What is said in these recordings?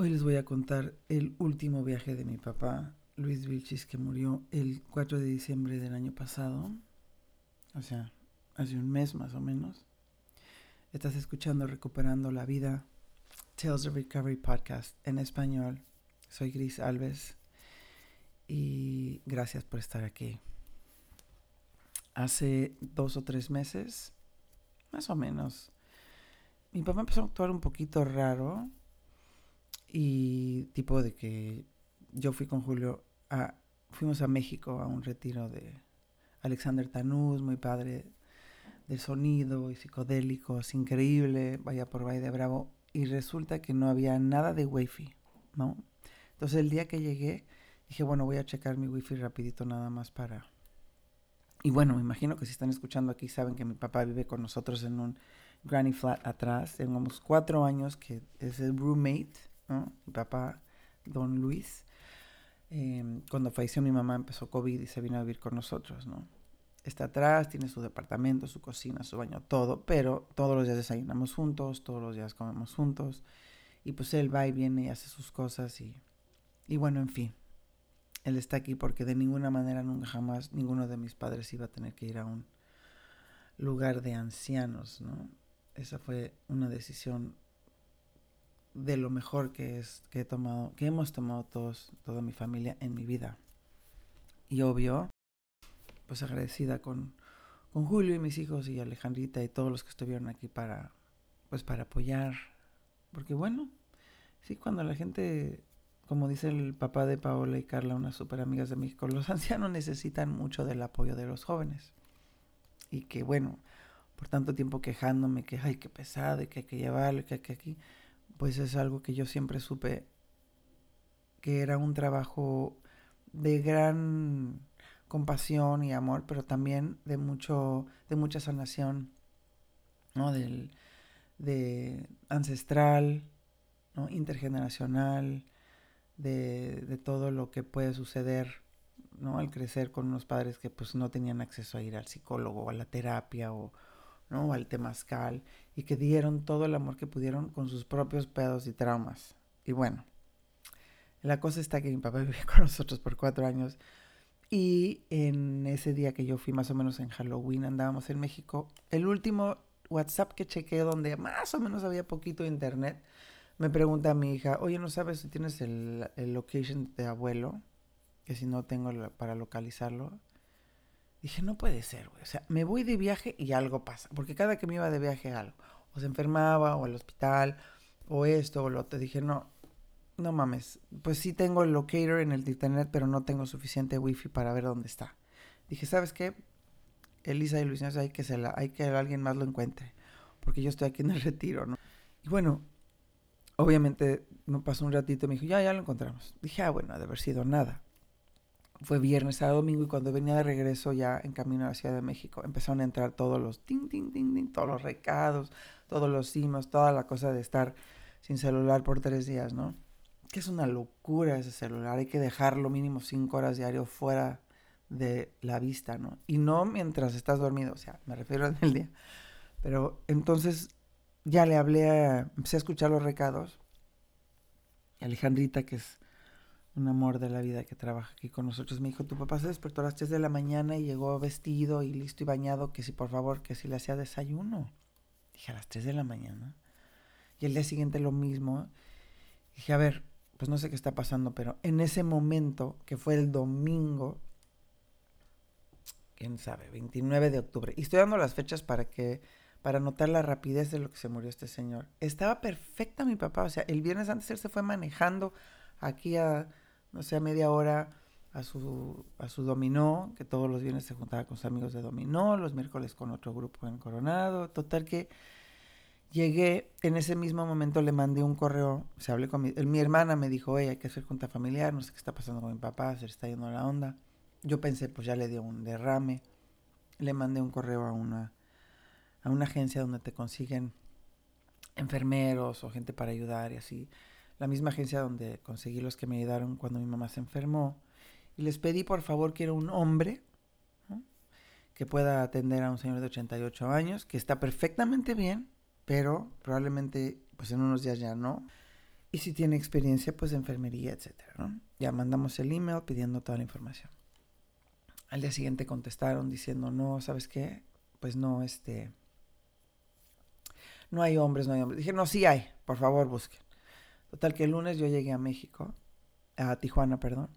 Hoy les voy a contar el último viaje de mi papá, Luis Vilchis, que murió el 4 de diciembre del año pasado. O sea, hace un mes más o menos. Estás escuchando Recuperando la Vida, Tales of Recovery Podcast en español. Soy Gris Alves y gracias por estar aquí. Hace dos o tres meses, más o menos, mi papá empezó a actuar un poquito raro y tipo de que yo fui con Julio a, fuimos a México a un retiro de Alexander Tanús, muy padre del sonido y psicodélicos, increíble, vaya por Valle de Bravo, y resulta que no había nada de wifi, ¿no? Entonces el día que llegué, dije, bueno, voy a checar mi wifi rapidito nada más para... Y bueno, me imagino que si están escuchando aquí saben que mi papá vive con nosotros en un granny flat atrás, tenemos cuatro años que es el roommate mi papá, don Luis, em, cuando falleció mi mamá empezó COVID y se vino a vivir con nosotros, ¿no? Está atrás, tiene su departamento, su cocina, su baño, todo, pero todos los días desayunamos juntos, todos los días comemos juntos, y pues él va y viene y hace sus cosas y, y bueno, en fin, él está aquí porque de ninguna manera, nunca jamás, ninguno de mis padres iba a tener que ir a un lugar de ancianos, ¿no? Esa fue una decisión de lo mejor que es que he tomado, que hemos tomado todos, toda mi familia en mi vida. Y obvio, pues agradecida con, con Julio y mis hijos y Alejandrita y todos los que estuvieron aquí para, pues para apoyar. Porque bueno, sí, cuando la gente, como dice el papá de Paola y Carla, unas super amigas de México, los ancianos necesitan mucho del apoyo de los jóvenes. Y que bueno, por tanto tiempo quejándome que, ay, qué pesado y que hay que llevarlo y que hay que aquí pues es algo que yo siempre supe que era un trabajo de gran compasión y amor, pero también de mucho, de mucha sanación, ¿no? Del, de ancestral, ¿no? intergeneracional, de, de, todo lo que puede suceder, ¿no? Al crecer con unos padres que pues no tenían acceso a ir al psicólogo o a la terapia o, ¿no? al temazcal, y que dieron todo el amor que pudieron con sus propios pedos y traumas. Y bueno, la cosa está que mi papá vivía con nosotros por cuatro años y en ese día que yo fui más o menos en Halloween andábamos en México. El último WhatsApp que chequeé donde más o menos había poquito internet, me pregunta mi hija, oye, ¿no sabes si tienes el, el location de abuelo? Que si no tengo para localizarlo. Dije, no puede ser, güey. O sea, me voy de viaje y algo pasa. Porque cada que me iba de viaje algo. O se enfermaba, o al hospital, o esto, o lo otro. Dije, no, no mames. Pues sí tengo el locator en el internet, pero no tengo suficiente wifi para ver dónde está. Dije, ¿sabes qué? Elisa y Luis hay que, se la, hay que alguien más lo encuentre. Porque yo estoy aquí en el retiro, ¿no? Y bueno, obviamente no pasó un ratito y me dijo, ya, ya lo encontramos. Dije, ah, bueno, ha de haber sido nada fue viernes, sábado, domingo, y cuando venía de regreso ya en camino a la Ciudad de México, empezaron a entrar todos los ting, ting, ting, ting, todos los recados, todos los simos, toda la cosa de estar sin celular por tres días, ¿no? Que es una locura ese celular, hay que dejarlo mínimo cinco horas diario fuera de la vista, ¿no? Y no mientras estás dormido, o sea, me refiero al día. Pero entonces ya le hablé, a, empecé a escuchar los recados. Alejandrita, que es un amor de la vida que trabaja aquí con nosotros. Me dijo, tu papá se despertó a las 3 de la mañana y llegó vestido y listo y bañado, que si por favor, que si le hacía desayuno. Dije, a las 3 de la mañana. Y el día siguiente lo mismo. Dije, a ver, pues no sé qué está pasando, pero en ese momento, que fue el domingo, quién sabe, 29 de octubre, y estoy dando las fechas para que, para notar la rapidez de lo que se murió este señor. Estaba perfecta mi papá, o sea, el viernes antes él se fue manejando aquí a no sé, media hora a su, a su dominó, que todos los viernes se juntaba con sus amigos de dominó, los miércoles con otro grupo en Coronado. Total que llegué, en ese mismo momento le mandé un correo, se hablé con mi, mi hermana, me dijo, oye, hay que hacer junta familiar, no sé qué está pasando con mi papá, se le está yendo la onda. Yo pensé, pues ya le dio un derrame. Le mandé un correo a una, a una agencia donde te consiguen enfermeros o gente para ayudar y así la misma agencia donde conseguí los que me ayudaron cuando mi mamá se enfermó. Y les pedí, por favor, que era un hombre que pueda atender a un señor de 88 años, que está perfectamente bien, pero probablemente pues en unos días ya no. y si tiene experiencia, pues enfermería, etcétera, ¿no? Ya mandamos el email pidiendo toda la información. Al día siguiente contestaron diciendo, no, ¿sabes qué? Pues no, este, no hay hombres, no hay hombres. Dije, no, sí hay, por favor busquen. Total que el lunes yo llegué a México, a Tijuana, perdón.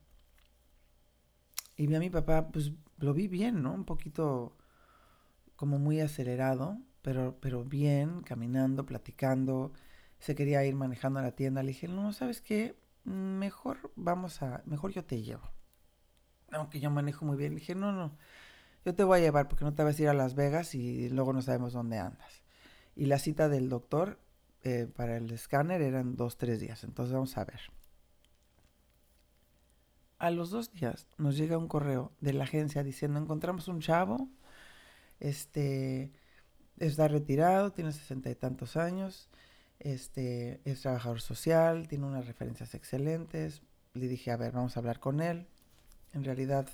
Y vi a mi papá, pues lo vi bien, ¿no? Un poquito como muy acelerado, pero, pero bien, caminando, platicando. Se quería ir manejando a la tienda. Le dije, no, ¿sabes qué? Mejor vamos a, mejor yo te llevo. Aunque yo manejo muy bien. Le dije, no, no, yo te voy a llevar porque no te vas a ir a Las Vegas y luego no sabemos dónde andas. Y la cita del doctor eh, para el escáner eran dos, tres días. Entonces vamos a ver. A los dos días nos llega un correo de la agencia diciendo encontramos un chavo, este está retirado, tiene sesenta y tantos años, este es trabajador social, tiene unas referencias excelentes. Le dije, a ver, vamos a hablar con él. En realidad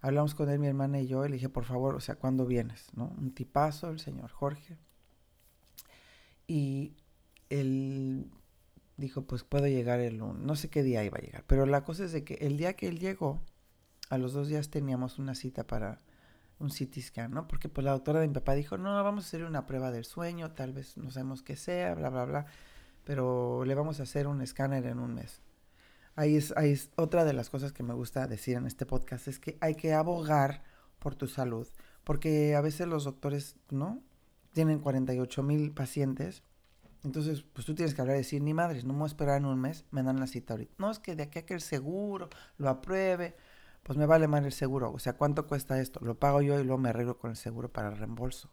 hablamos con él, mi hermana y yo, y le dije, por favor, o sea, ¿cuándo vienes? ¿No? Un tipazo, el señor Jorge. Y él dijo, pues puedo llegar el. No sé qué día iba a llegar, pero la cosa es de que el día que él llegó, a los dos días teníamos una cita para un CT scan, ¿no? Porque pues la doctora de mi papá dijo, no, vamos a hacer una prueba del sueño, tal vez no sabemos qué sea, bla, bla, bla, pero le vamos a hacer un escáner en un mes. Ahí es, ahí es otra de las cosas que me gusta decir en este podcast, es que hay que abogar por tu salud, porque a veces los doctores, ¿no? Tienen 48 mil pacientes entonces, pues tú tienes que hablar y decir, ni madres, no me voy a esperar en un mes, me dan la cita ahorita. No, es que de aquí a que el seguro lo apruebe, pues me vale más el seguro. O sea, ¿cuánto cuesta esto? Lo pago yo y luego me arreglo con el seguro para el reembolso.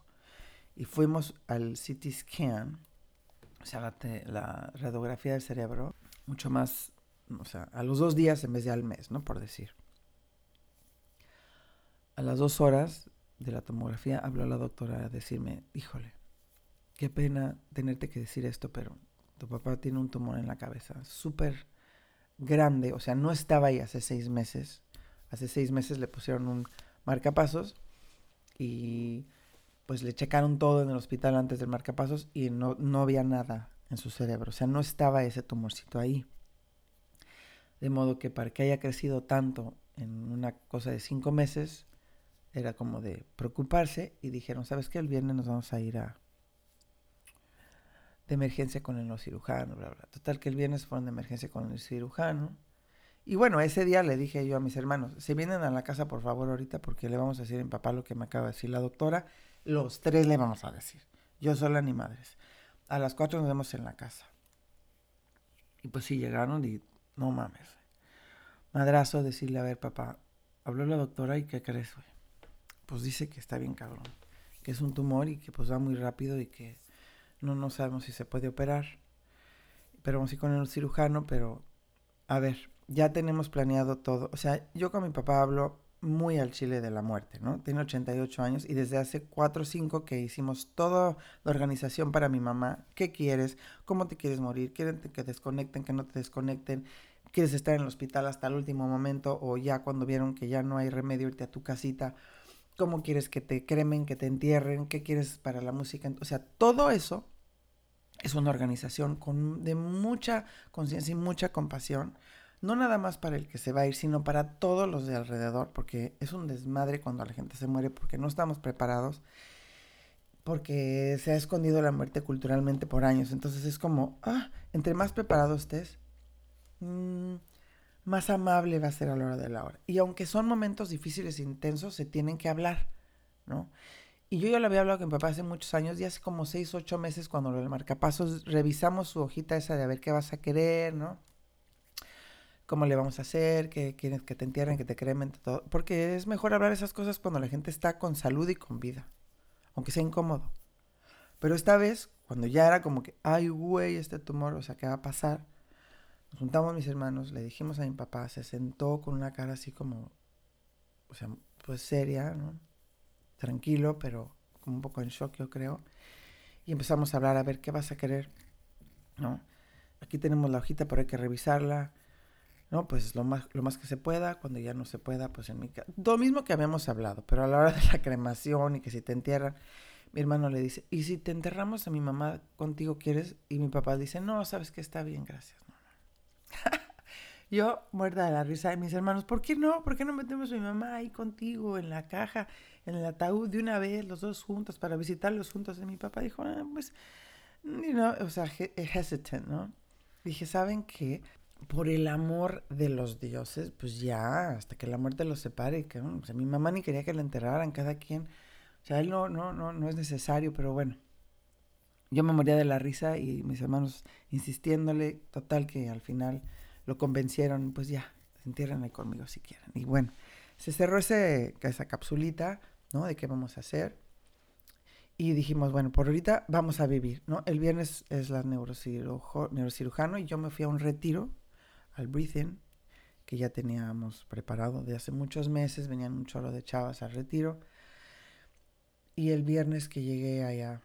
Y fuimos al CT scan, o sea, la, la radiografía del cerebro, mucho más, o sea, a los dos días en vez de al mes, ¿no? Por decir. A las dos horas de la tomografía habló la doctora a decirme, híjole, qué pena tenerte que decir esto, pero tu papá tiene un tumor en la cabeza, súper grande, o sea, no estaba ahí hace seis meses. Hace seis meses le pusieron un marcapasos y pues le checaron todo en el hospital antes del marcapasos y no, no había nada en su cerebro, o sea, no estaba ese tumorcito ahí. De modo que para que haya crecido tanto en una cosa de cinco meses, era como de preocuparse y dijeron, ¿sabes qué? El viernes nos vamos a ir a, de emergencia con el neurocirujano, bla, bla. Total que el viernes fueron de emergencia con el cirujano. Y bueno, ese día le dije yo a mis hermanos, se vienen a la casa por favor ahorita porque le vamos a decir mi papá lo que me acaba de decir la doctora. Los tres le vamos a decir. Yo sola ni madres. A las cuatro nos vemos en la casa. Y pues sí, llegaron y no mames. Madrazo decirle, a ver papá, habló la doctora y ¿qué crees? Pues dice que está bien cabrón. Que es un tumor y que pues va muy rápido y que no, no sabemos si se puede operar. Pero vamos a ir con el cirujano, pero a ver, ya tenemos planeado todo. O sea, yo con mi papá hablo muy al chile de la muerte, ¿no? Tiene 88 años y desde hace 4 o 5 que hicimos toda la organización para mi mamá. ¿Qué quieres? ¿Cómo te quieres morir? ¿Quieren que desconecten, que no te desconecten? ¿Quieres estar en el hospital hasta el último momento o ya cuando vieron que ya no hay remedio irte a tu casita? ¿Cómo quieres que te cremen, que te entierren? ¿Qué quieres para la música? O sea, todo eso es una organización con, de mucha conciencia y mucha compasión, no nada más para el que se va a ir, sino para todos los de alrededor, porque es un desmadre cuando la gente se muere, porque no estamos preparados, porque se ha escondido la muerte culturalmente por años. Entonces es como, ah, entre más preparado estés, mmm, más amable va a ser a la hora de la hora. Y aunque son momentos difíciles e intensos, se tienen que hablar, ¿no? Y yo ya lo había hablado con mi papá hace muchos años, y hace como seis, ocho meses cuando lo del marcapasos, revisamos su hojita esa de a ver qué vas a querer, ¿no? ¿Cómo le vamos a hacer? ¿Qué quieres que te entierren, que te cremen? Todo. Porque es mejor hablar esas cosas cuando la gente está con salud y con vida, aunque sea incómodo. Pero esta vez, cuando ya era como que, ay, güey, este tumor, o sea, ¿qué va a pasar? Nos juntamos mis hermanos, le dijimos a mi papá, se sentó con una cara así como, o sea, pues seria, ¿no? Tranquilo, pero un poco en shock, yo creo. Y empezamos a hablar, a ver qué vas a querer, ¿no? Aquí tenemos la hojita, pero hay que revisarla, ¿no? Pues lo más, lo más que se pueda, cuando ya no se pueda, pues en mi casa. Lo mismo que habíamos hablado, pero a la hora de la cremación y que si te entierran, mi hermano le dice, ¿y si te enterramos a mi mamá contigo quieres? Y mi papá dice, no, sabes que está bien, gracias. Yo muerta de la risa de mis hermanos, ¿por qué no? ¿Por qué no metemos a mi mamá ahí contigo en la caja, en el ataúd de una vez, los dos juntos, para visitarlos juntos? Y mi papá dijo, ah, pues, you know, o sea, hesitant, ¿no? Dije, ¿saben qué? Por el amor de los dioses, pues ya, hasta que la muerte los separe. Que, o sea, mi mamá ni quería que la enterraran, cada quien. O sea, él no, no, no, no es necesario, pero bueno. Yo me moría de la risa y mis hermanos insistiéndole, total que al final lo convencieron, pues ya, entiérrenme conmigo si quieren. Y bueno, se cerró ese, esa capsulita, ¿no? De qué vamos a hacer. Y dijimos, bueno, por ahorita vamos a vivir, ¿no? El viernes es la neurocirujano y yo me fui a un retiro, al breathing, que ya teníamos preparado de hace muchos meses, venían un chorro de chavas al retiro. Y el viernes que llegué allá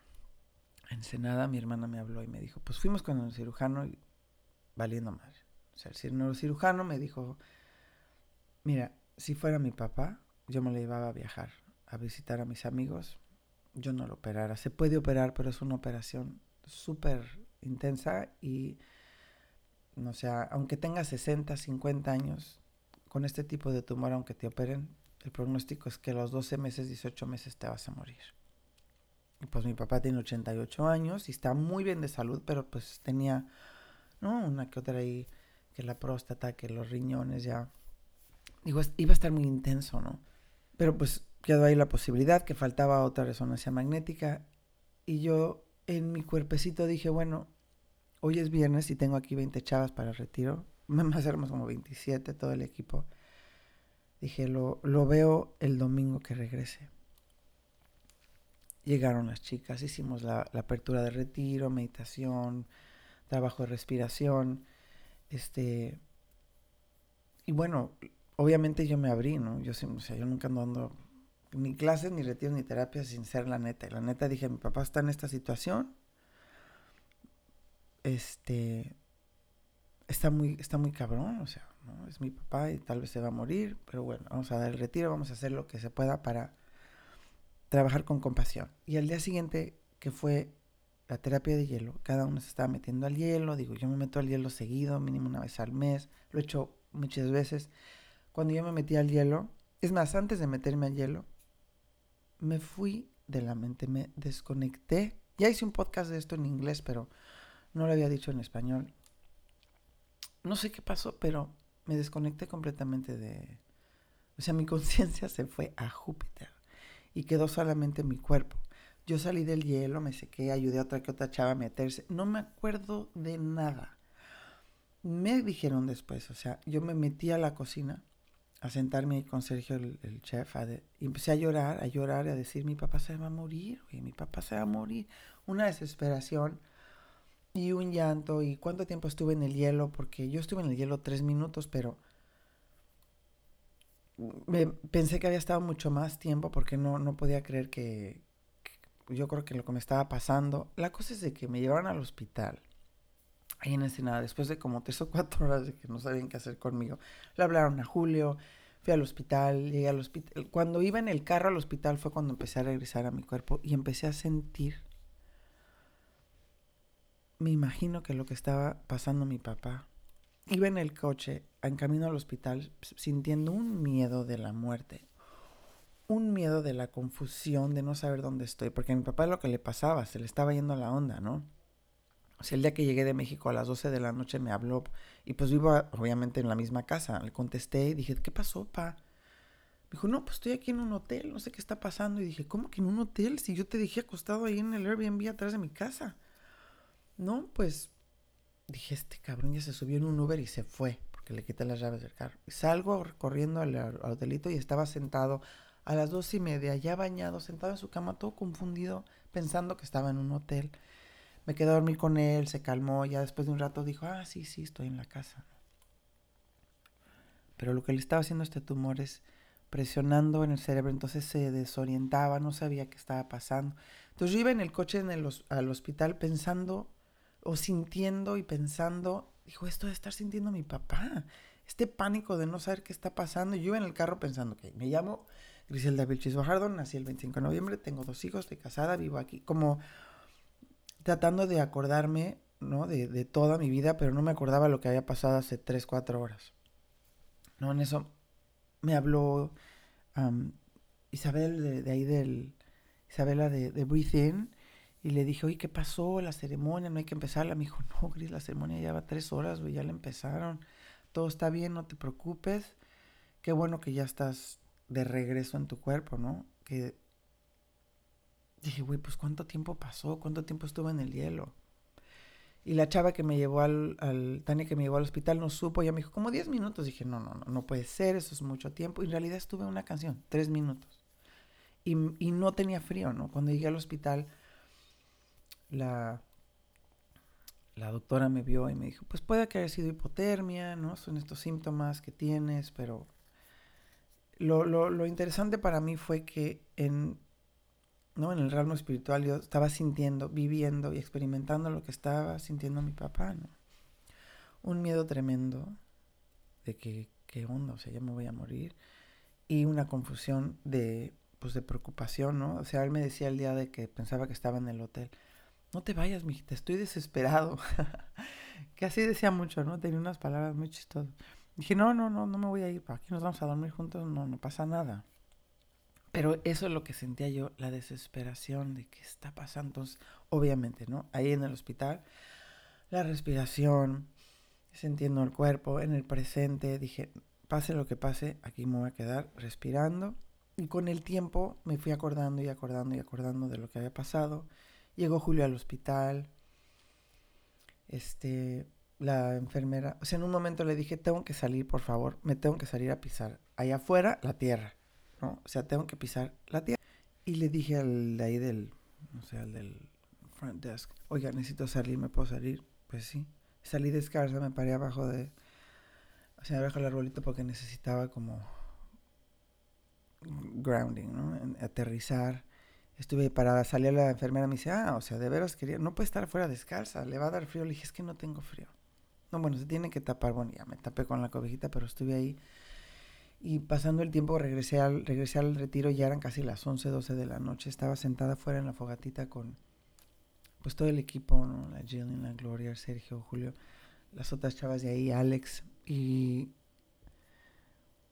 a Ensenada, mi hermana me habló y me dijo, pues fuimos con el cirujano y valiendo madre. O sea, el neurocirujano me dijo, mira, si fuera mi papá, yo me le iba a viajar visitar a mis amigos, yo no lo operara. Se puede operar, pero es una operación súper intensa y, no sé, aunque tengas 60, 50 años, con este tipo de tumor, aunque te operen, el pronóstico es que a los 12 meses, 18 meses te vas a morir. Y pues mi papá tiene 88 años y está muy bien de salud, pero pues tenía, ¿no? Una que otra ahí que la próstata, que los riñones ya. Digo, iba a estar muy intenso, ¿no? Pero pues quedó ahí la posibilidad que faltaba otra resonancia magnética y yo en mi cuerpecito dije, bueno, hoy es viernes y tengo aquí 20 chavas para el retiro, más éramos como 27 todo el equipo. Dije, lo, lo veo el domingo que regrese. Llegaron las chicas, hicimos la, la apertura de retiro, meditación, trabajo de respiración este. Y bueno, obviamente yo me abrí, ¿no? Yo, o sea, yo nunca ando dando ni clases, ni retiros, ni terapias sin ser la neta. Y la neta dije, mi papá está en esta situación. Este. Está muy, está muy cabrón, o sea. Es mi papá y tal vez se va a morir, pero bueno, vamos a dar el retiro, vamos a hacer lo que se pueda para trabajar con compasión. Y al día siguiente, que fue la terapia de hielo, cada uno se estaba metiendo al hielo, digo, yo me meto al hielo seguido, mínimo una vez al mes, lo he hecho muchas veces. Cuando yo me metí al hielo, es más, antes de meterme al hielo, me fui de la mente, me desconecté. Ya hice un podcast de esto en inglés, pero no lo había dicho en español. No sé qué pasó, pero me desconecté completamente de... O sea, mi conciencia se fue a Júpiter y quedó solamente mi cuerpo. Yo salí del hielo, me sequé, ayudé a otra que otra chava a meterse. No me acuerdo de nada. Me dijeron después, o sea, yo me metí a la cocina a sentarme con Sergio, el, chef, y empecé a llorar, a llorar, a decir, mi papá se va a morir, mi papá se va a morir. Una desesperación y un llanto. ¿Y cuánto tiempo estuve en el hielo? Porque yo estuve en el hielo tres minutos, pero me, pensé que había estado mucho más tiempo porque no, no podía creer que, yo creo que lo que me estaba pasando, la cosa es de que me llevaron al hospital, ahí en Ensenada, después de como tres o cuatro horas de que no sabían qué hacer conmigo, le hablaron a Julio, fui al hospital, llegué al hospital, cuando iba en el carro al hospital fue cuando empecé a regresar a mi cuerpo y empecé a sentir, me imagino que lo que estaba pasando mi papá, iba en el coche, en camino al hospital, sintiendo un miedo de la muerte, un miedo de la confusión, de no saber dónde estoy, porque a mi papá lo que le pasaba, se le estaba yendo la onda, ¿no? O sea, el día que llegué de México a las 12 de la noche me habló y pues vivo obviamente en la misma casa. Le contesté y dije, ¿qué pasó, pa? Me dijo, no, pues estoy aquí en un hotel, no sé qué está pasando. Y dije, ¿cómo que en un hotel? Si yo te dije acostado ahí en el Airbnb atrás de mi casa. No, pues dije, este cabrón ya se subió en un Uber y se fue, porque le quité las llaves del carro. Y salgo corriendo al, al hotelito y estaba sentado a las dos y media, ya bañado, sentado en su cama, todo confundido, pensando que estaba en un hotel. Me quedé a dormir con él, se calmó, ya después de un rato dijo, ah, sí, sí, estoy en la casa. Pero lo que le estaba haciendo este tumor es presionando en el cerebro, entonces se desorientaba, no sabía qué estaba pasando. Entonces yo iba en el coche en el, al hospital pensando o sintiendo y pensando, dijo, esto de estar sintiendo mi papá, este pánico de no saber qué está pasando. Y yo iba en el carro pensando, que me llamo Griselda Vilchis Bajardo, nací el 25 de noviembre, tengo dos hijos, estoy casada, vivo aquí, como tratando de acordarme ¿no? De, toda mi vida, pero no me acordaba lo que había pasado hace 3, 4 horas. ¿No? En eso me habló um, Isabel de, de, ahí del... Isabela de, de Breathe In y le dije, oye, ¿qué pasó? La ceremonia, no hay que empezarla. Me dijo, no, Gris, la ceremonia ya va tres horas, güey, ya la empezaron. Todo está bien, no te preocupes. Qué bueno que ya estás de regreso en tu cuerpo, ¿no? Que dije, güey, pues ¿cuánto tiempo pasó? ¿Cuánto tiempo estuve en el hielo? Y la chava que me llevó al, al Tania que me llevó al hospital no supo, ya me dijo, como 10 minutos. Dije, no, no, no, no puede ser, eso es mucho tiempo. Y en realidad estuve una canción, tres minutos. Y, y no tenía frío, ¿no? Cuando llegué al hospital la, la doctora me vio y me dijo, pues puede que haya sido hipotermia, ¿no? Son estos síntomas que tienes, pero lo, lo, lo interesante para mí fue que en, ¿no? en el realmo espiritual yo estaba sintiendo, viviendo y experimentando lo que estaba sintiendo mi papá, ¿no? Un miedo tremendo de que, ¿qué onda? O sea, ya me voy a morir. Y una confusión de, pues, de preocupación, ¿no? O sea, él me decía el día de que pensaba que estaba en el hotel no te vayas, mijita, estoy desesperado. que así decía mucho, ¿no? Tenía unas palabras muy chistosas. Dije, no, no, no, no me voy a ir, aquí nos vamos a dormir juntos, no, no pasa nada. Pero eso es lo que sentía yo, la desesperación de qué está pasando. Obviamente, ¿no? Ahí en el hospital, la respiración, sintiendo el cuerpo, en el presente, dije, pase lo que pase, aquí me voy a quedar respirando. Y con el tiempo me fui acordando y acordando y acordando de lo que había pasado Llegó Julio al hospital. Este, la enfermera, o sea, en un momento le dije, tengo que salir, por favor, me tengo que salir a pisar. Allá afuera, la tierra, ¿no? O sea, tengo que pisar la tierra. Y le dije al de ahí del, no sé, al del front desk, oiga, necesito salir, ¿me puedo salir? Pues sí. Salí descalza, me paré abajo de, o sea, abajo del arbolito porque necesitaba como grounding, ¿no? Aterrizar. Estuve para salir a la enfermera, me dice, ah, o sea, de veras quería, no puede estar fuera descalza, le va a dar frío. Le dije, es que no tengo frío. No, bueno, se tiene que tapar. Bueno, ya me tapé con la cobijita, pero estuve ahí. Y pasando el tiempo regresé al, regresé al retiro, ya eran casi las 11, 12 de la noche. Estaba sentada fuera en la fogatita con pues todo el equipo, ¿no? La Jillian, la Gloria, Sergio, Julio, las otras chavas de ahí, Alex. Y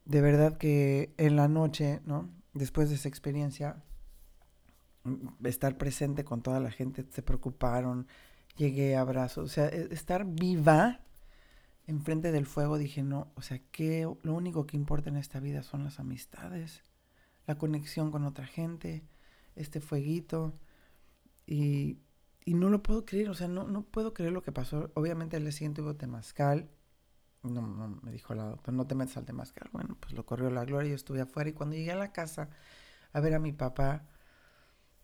de verdad que en la noche, ¿no? Después de esa experiencia, Mm, estar presente con toda la gente, se preocuparon, llegué, abrazo, o sea, e, estar viva enfrente del fuego, dije, no, o sea, que lo único que importa en esta vida son las amistades, la conexión con otra gente, este fueguito, y, y no lo puedo creer, o sea, no, no puedo creer lo que pasó. Obviamente el día siguiente hubo temazcal, no, no, me dijo la doctora, no te metas al temazcal, bueno, pues lo corrió la gloria, yo estuve afuera, y cuando llegué a la casa a ver a mi papá,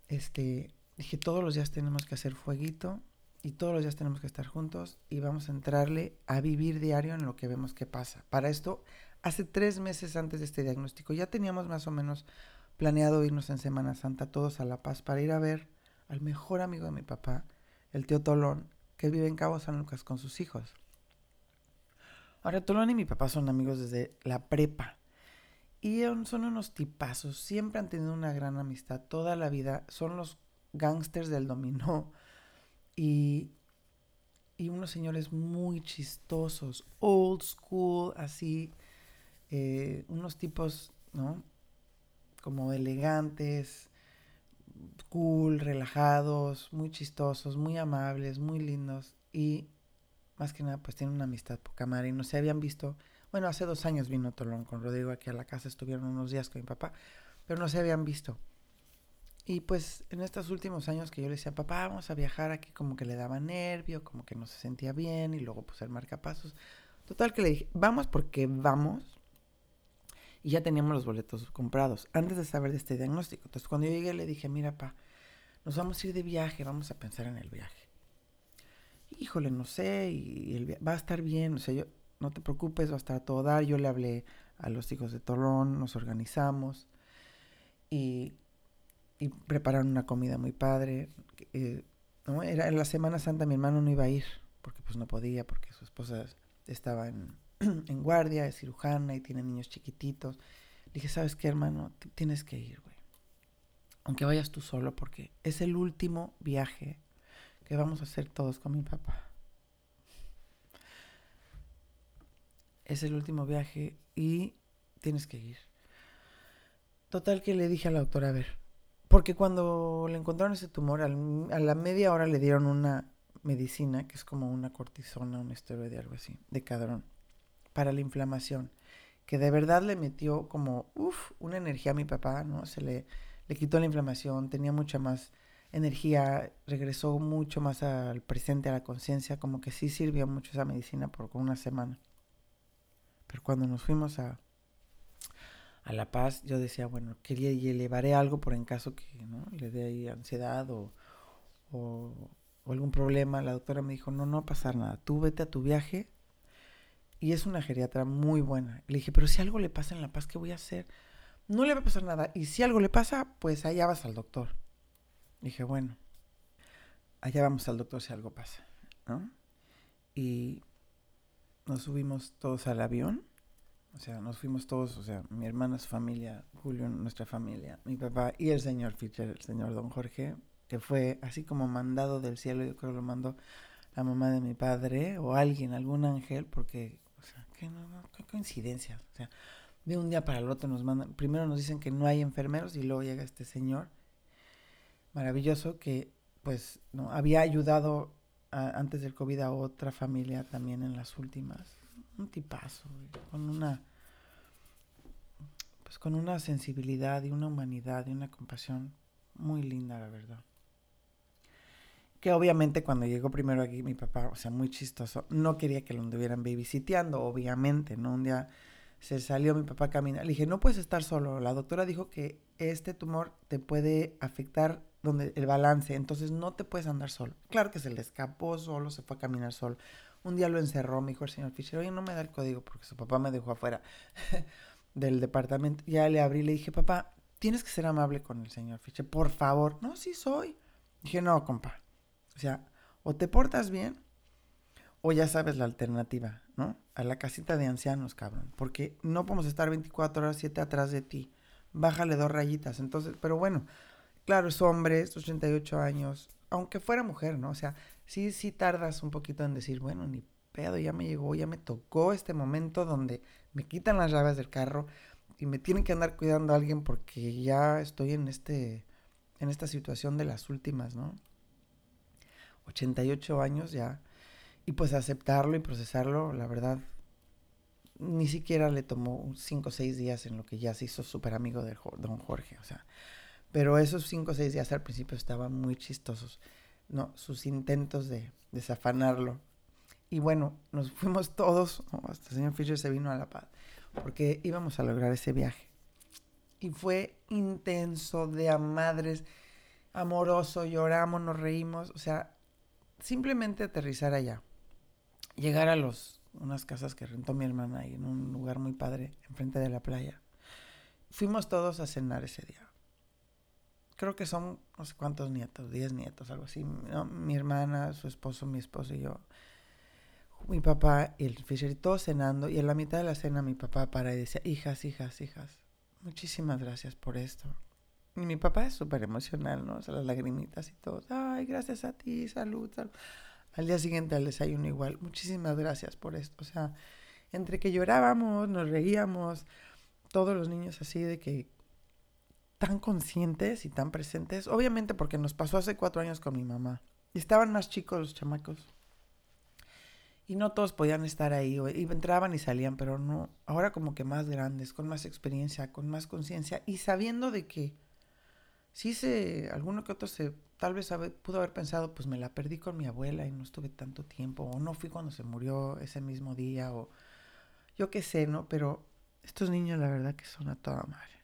este, dije, todos los días tenemos que hacer fueguito y todos los días tenemos que estar juntos y vamos a entrarle a vivir diario en lo que vemos que pasa. Para esto, hace tres meses antes de este diagnóstico, ya teníamos más o menos planeado irnos en Semana Santa todos a La Paz para ir a ver al mejor amigo de mi papá, el tío Tolón, que vive en Cabo San Lucas con sus hijos. Ahora, Tolón y mi papá son amigos desde la prepa. Y son unos tipazos, siempre han tenido una gran amistad toda la vida, son los gangsters del dominó y, y unos señores muy chistosos, old school, así, eh, unos tipos, ¿no? Como elegantes, cool, relajados, muy chistosos, muy amables, muy lindos y más que nada pues tienen una amistad poca madre y no se habían visto bueno, hace dos años vino Tolón con Rodrigo aquí a la casa, estuvieron unos días con mi papá, pero no se habían visto. Y pues en estos últimos años que yo le decía, papá, vamos a viajar aquí, como que le daba nervio, como que no se sentía bien, y luego pues el marcapasos. Total que le dije, vamos porque vamos. Y ya teníamos los boletos comprados, antes de saber de este diagnóstico. Entonces cuando yo llegué le dije, mira, papá, nos vamos a ir de viaje, vamos a pensar en el viaje. Híjole, no sé, y el va a estar bien. O sea, yo, no te preocupes, va a estar todo dar. Yo le hablé a los hijos de Tolón, nos organizamos y, y prepararon una comida muy padre. Eh, ¿no? Era en la Semana Santa mi hermano no iba a ir, porque pues no podía, porque su esposa estaba en, guardia, es cirujana y tiene niños chiquititos. Dije, ¿sabes qué, hermano? Tienes que ir, güey. Aunque vayas tú solo, porque es el último viaje que vamos a hacer todos con mi papá. Es el último viaje y tienes que ir. Total que le dije a la doctora, a ver, porque cuando le encontraron ese tumor, a la media hora le dieron una medicina que es como una cortisona, un esteroide, algo así, de cadrón, para la inflamación, que de verdad le metió como, uff, una energía a mi papá, ¿no? Se le, le quitó la inflamación, tenía mucha más energía, regresó mucho más al presente, a la conciencia, como que sí sirvió mucho esa medicina por una semana. Pero cuando nos fuimos a, a La Paz, yo decía, bueno, quería y llevaré algo por en caso que ¿no? le dé ahí ansiedad o, o, algún problema. La doctora me dijo, no, no va a pasar nada, tú vete a tu viaje. Y es una geriatra muy buena. Le dije, pero si algo le pasa en La Paz, ¿qué voy a hacer? No le va a pasar nada. Y si algo le pasa, pues allá vas al doctor. Dije, bueno, allá vamos al doctor si algo pasa, ¿no? Y nos subimos todos al avión o sea, nos fuimos todos, o sea, mi hermana, su familia, Julio, nuestra familia, mi papá y el señor Fischer, el señor don Jorge, que fue así como mandado del cielo, yo creo que lo mandó la mamá de mi padre o alguien, algún ángel, porque, o sea, que no, no, qué coincidencia, o sea, de un día para el otro nos mandan, primero nos dicen que no hay enfermeros y luego llega este señor maravilloso que, pues, no, había ayudado antes del COVID a otra familia también en las últimas un tipazo, con una pues con una sensibilidad y una humanidad y una compasión muy linda, la verdad. Que obviamente cuando llegó primero aquí mi papá, o sea, muy chistoso, no quería que lo anduvieran babysiteando, obviamente, ¿no? Un día se salió mi papá a caminar. Le dije, no puedes estar solo. La doctora dijo que este tumor te puede afectar donde el balance, entonces no te puedes andar solo. Claro que se le escapó solo, se fue a caminar solo. Un día lo encerró, me dijo el señor Fisher, oye, no me da el código porque su papá me dejó afuera del departamento. Ya le abrí, le dije, papá, tienes que ser amable con el señor Fisher, por favor. No, sí soy. Dije, no, compa. O sea, o te portas bien o ya sabes la alternativa, ¿no? A la casita de ancianos, cabrón. Porque no podemos estar 24 horas 7 atrás de ti. Bájale dos rayitas. Entonces, pero bueno, claro, es hombre, es 88 años, aunque fuera mujer, ¿no? O sea, sí, sí tardas un poquito en decir, bueno, ni pedo, ya me llegó, ya me tocó este momento donde me quitan las llaves del carro y me tienen que andar cuidando a alguien porque ya estoy en este, en esta situación de las últimas, ¿no? 88 años ya. Y pues aceptarlo y procesarlo, la verdad, ni siquiera le tomó 5 o 6 días en lo que ya se hizo súper amigo de don Jorge, o sea. Pero esos 5 o 6 días al principio estaban muy chistosos no, sus intentos de desafanarlo. Y bueno, nos fuimos todos, hasta el señor Fisher se vino a La Paz, porque íbamos a lograr ese viaje. Y fue intenso, de a madres, amoroso, lloramos, nos reímos, o sea, simplemente aterrizar allá, llegar a los, unas casas que rentó mi hermana ahí en un lugar muy padre, enfrente de la playa. Fuimos todos a cenar ese día creo que son no sé cuántos nietos, 10 nietos, algo así. Mi hermana, su esposo, mi esposo y yo. Mi papá y el Fisher, todos cenando. Y en la mitad de la cena mi papá para y decía, hijas, hijas, hijas, muchísimas gracias por esto. Y mi papá es súper emocional, ¿no? O sea, las lagrimitas y todo. Ay, gracias a ti, salud, salud. Al día siguiente al desayuno igual, muchísimas gracias por esto. O sea, entre que llorábamos, nos reíamos, todos los niños así de que tan conscientes y tan presentes. Obviamente porque nos pasó hace cuatro años con mi mamá. Y estaban más chicos los chamacos. Y no todos podían estar ahí. Y entraban y salían, pero no. Ahora como que más grandes, con más experiencia, con más conciencia. Y sabiendo de que sí se, alguno que otro se, tal vez pudo haber pensado, pues me la perdí con mi abuela y no estuve tanto tiempo. O no fui cuando se murió ese mismo día. O yo qué sé, ¿no? Pero estos niños la verdad que son a toda madre.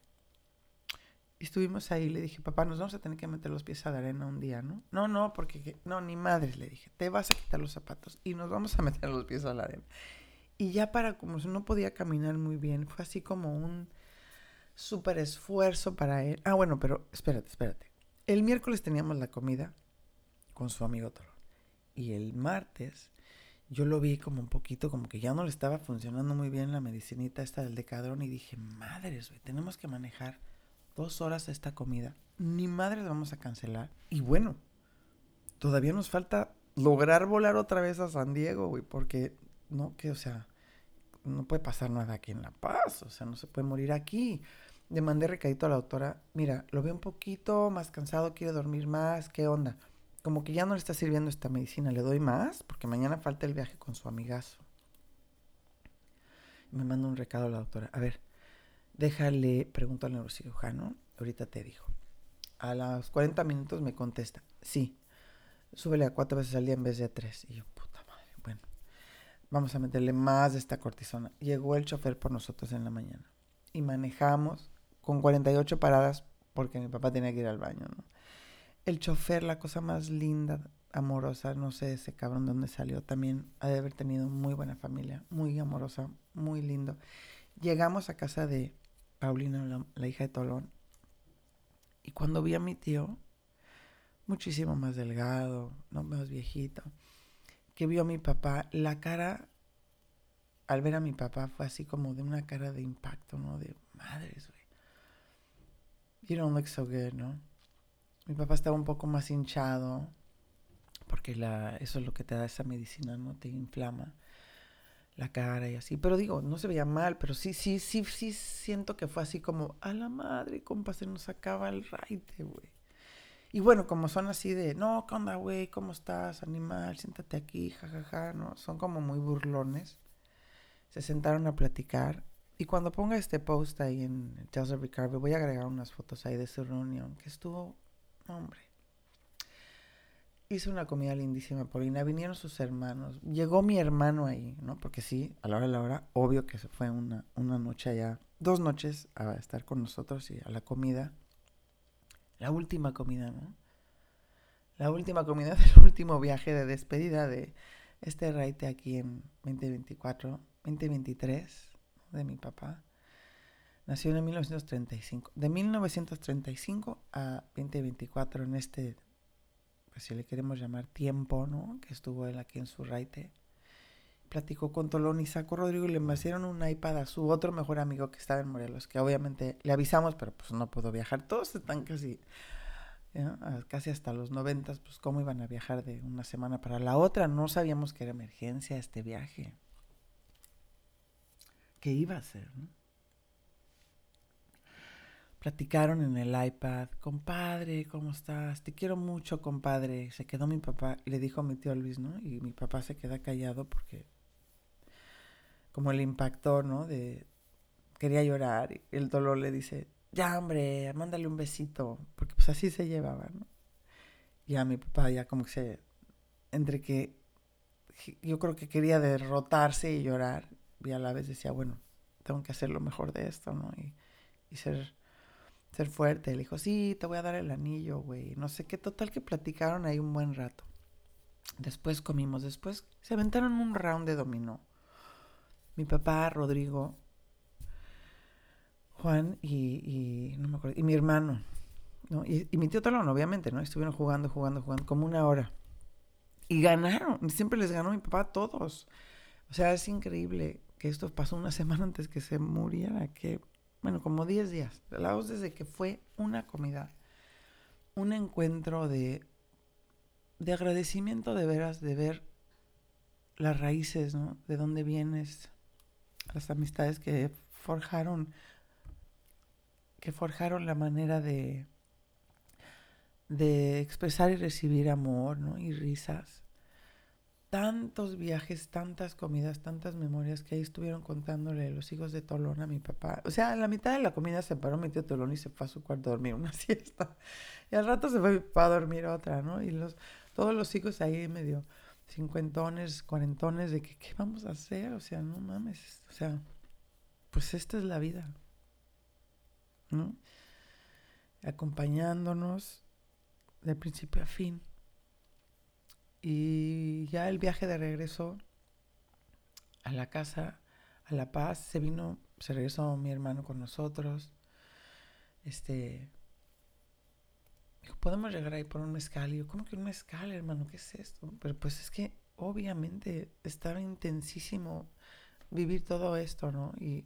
Y estuvimos ahí, le dije, papá, nos vamos a tener que meter los pies a la arena un día, ¿no? No, no, porque, no, ni madres, le dije, te vas a quitar los zapatos y nos vamos a meter los pies a la arena. Y ya para, como no podía caminar muy bien, fue así como un súper esfuerzo para él. Ah, bueno, pero espérate, espérate. El miércoles teníamos la comida con su amigo Toro. Y el martes yo lo vi como un poquito, como que ya no le estaba funcionando muy bien la medicinita esta del decadrón y dije, madres, güey, tenemos que manejar dos horas esta comida. Ni madre la vamos a cancelar. Y bueno, todavía nos falta lograr volar otra vez a San Diego, güey, porque, no, que, o sea, no puede pasar nada aquí en La Paz, o sea, no se puede morir aquí. Le mandé recadito a la doctora, mira, lo veo un poquito más cansado, quiere dormir más, ¿qué onda? Como que ya no le está sirviendo esta medicina, ¿le doy más? Porque mañana falta el viaje con su amigazo. me manda un recado a la doctora, a ver, déjale, pregunto al neurocirujano, ahorita te dijo. A los 40 minutos me contesta, sí, súbele a cuatro veces al día en vez de tres. Y yo, puta madre, bueno, vamos a meterle más de esta cortisona. Llegó el chofer por nosotros en la mañana y manejamos con 48 paradas porque mi papá tenía que ir al baño, ¿no? El chofer, la cosa más linda, amorosa, no sé ese cabrón de dónde salió, también ha de haber tenido muy buena familia, muy amorosa, muy lindo. Llegamos a casa de Paulina, la, hija de Tolón, y cuando vi a mi tío, muchísimo más delgado, no más viejito, que vio a mi papá, la cara, al ver a mi papá, fue así como de una cara de impacto, ¿no? De madres, güey. You don't look so good, ¿no? Mi papá estaba un poco más hinchado, porque la, eso es lo que te da esa medicina, ¿no? Te inflama la cara y así. Pero digo, no se veía mal, pero sí, sí, sí, sí siento que fue así como, a la madre, compa, se nos acaba el raite, güey. Y bueno, como son así de, no, ¿qué onda, güey? ¿Cómo estás, animal? Siéntate aquí, jajaja, ¿no? Son como muy burlones. Se sentaron a platicar. Y cuando ponga este post ahí en Tales of Ricardo, voy a agregar unas fotos ahí de su reunión, que estuvo, hombre. Hizo una comida lindísima, Paulina. Vinieron sus hermanos. Llegó mi hermano ahí, ¿no? Porque sí, a la hora de la hora, obvio que se fue una, una noche allá, dos noches a estar con nosotros y a la comida. La última comida, ¿no? La última comida del último viaje de despedida de este raite aquí en 2024, 2023 de mi papá. Nació en 1935. De 1935 a 2024 en este, si le queremos llamar tiempo, ¿no? Que estuvo él aquí en su raite. Platicó con Tolón y Saco Rodrigo y le hicieron un iPad a su otro mejor amigo que estaba en Morelos, que obviamente le avisamos, pero pues no pudo viajar. Todos están casi, casi hasta los noventas, pues cómo iban a viajar de una semana para la otra. No sabíamos que era emergencia este viaje. ¿Qué iba a ser? ¿no? Platicaron en el iPad, compadre, ¿cómo estás? Te quiero mucho, compadre. Se quedó mi papá, le dijo a mi tío Luis, ¿no? Y mi papá se queda callado porque como el impacto, ¿no? De quería llorar y el dolor le dice, ya hombre, mándale un besito, porque pues así se llevaba, ¿no? Ya mi papá ya como que se, entre que yo creo que quería derrotarse y llorar y a la vez decía, bueno, tengo que hacer lo mejor de esto, ¿no? Y, y ser, ser fuerte. Le dijo, sí, te voy a dar el anillo, güey. No sé qué, total que platicaron ahí un buen rato. Después comimos, después se aventaron un round de dominó mi papá, Rodrigo, Juan y, no me acuerdo, y mi hermano, ¿no? Y, mi tío Talón, obviamente, ¿no? Estuvieron jugando, jugando, jugando, como una hora. Y ganaron, siempre les ganó mi papá a todos. O sea, es increíble que esto pasó una semana antes que se muriera, que, bueno, como 10 días. Hablamos desde que fue una comida, un encuentro de, de agradecimiento de veras, de ver las raíces, ¿no? De dónde vienes, las amistades que forjaron, que forjaron la manera de, de expresar y recibir amor, ¿no? Y risas. Tantos viajes, tantas comidas, tantas memorias que ahí estuvieron contándole los hijos de Tolón a mi papá. O sea, la mitad de la comida se paró mi tío Tolón y se fue a su cuarto a dormir una siesta. Y al rato se fue a dormir otra, ¿no? Y los, todos los hijos ahí medio cincuentones, cuarentones, de que qué vamos a hacer, o sea, no mames, o sea, pues esta es la vida, ¿no? Acompañándonos de principio a fin. Y ya el viaje de regreso a la casa, a La Paz, se vino, se regresó mi hermano con nosotros. Este, Dijo, podemos llegar ahí por un mezcal. Y yo, ¿cómo que un mezcal, hermano? ¿Qué es esto? Pero pues es que obviamente estaba intensísimo vivir todo esto, ¿no? Y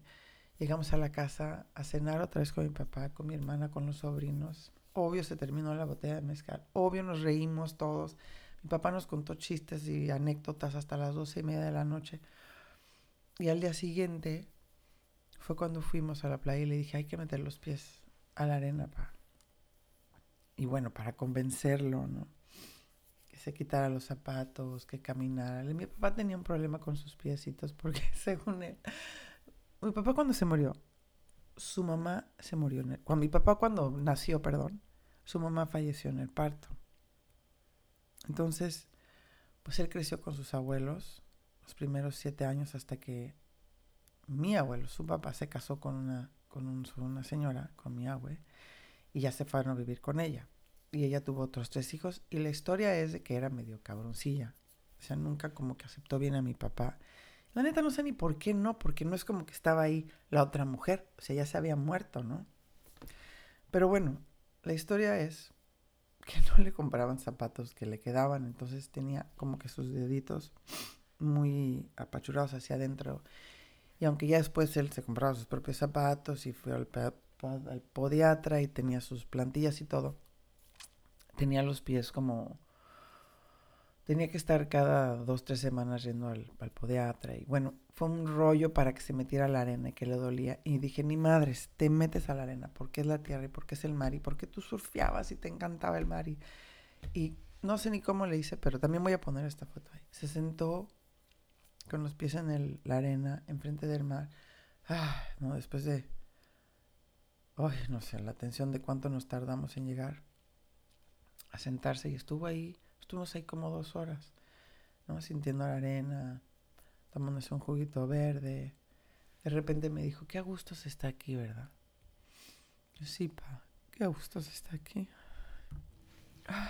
llegamos a la casa a cenar otra vez con mi papá, con mi hermana, con los sobrinos. Obvio se terminó la botella de mezcal. Obvio nos reímos todos. Mi papá nos contó chistes y anécdotas hasta las doce y media de la noche. Y al día siguiente fue cuando fuimos a la playa y le dije, hay que meter los pies a la arena, pa. Y bueno, para convencerlo, ¿no? Que se quitara los zapatos, que caminara. Mi papá tenía un problema con sus piecitos porque según él, mi papá cuando se murió, su mamá se murió en el, cuando mi papá cuando nació, perdón, su mamá falleció en el parto. Entonces, pues él creció con sus abuelos los primeros siete años hasta que mi abuelo, su papá, se casó con una, con una señora, con mi abue, y ya se fueron a vivir con ella. Y ella tuvo otros tres hijos y la historia es de que era medio cabroncilla. O sea, nunca como que aceptó bien a mi papá. La neta no sé ni por qué no, porque no es como que estaba ahí la otra mujer. O sea, ya se había muerto, ¿no? Pero bueno, la historia es que no le compraban zapatos que le quedaban, entonces tenía como que sus deditos muy apachurados hacia adentro. Y aunque ya después él se compraba sus propios zapatos y fue al, al podiatra y tenía sus plantillas y todo, tenía los pies como... Tenía que estar cada dos, tres semanas yendo al, al. Y bueno, fue un rollo para que se metiera a la arena y que le dolía. Y dije, ni madres, te metes a la arena porque es la tierra y porque es el mar y porque tú surfeabas y te encantaba el mar. Y, y no sé ni cómo le hice, pero también voy a poner esta foto ahí. Se sentó con los pies en el, la arena, enfrente del mar. Ah, no, después de... Ay, no sé, la tensión de cuánto nos tardamos en llegar a sentarse y estuvo ahí, estuvimos ahí como dos horas, ¿no? Sintiendo la arena, tomándose un juguito verde. De repente me dijo, qué a gusto se está aquí, ¿verdad? Yo, sí, pa, qué a gusto se está aquí. Ay.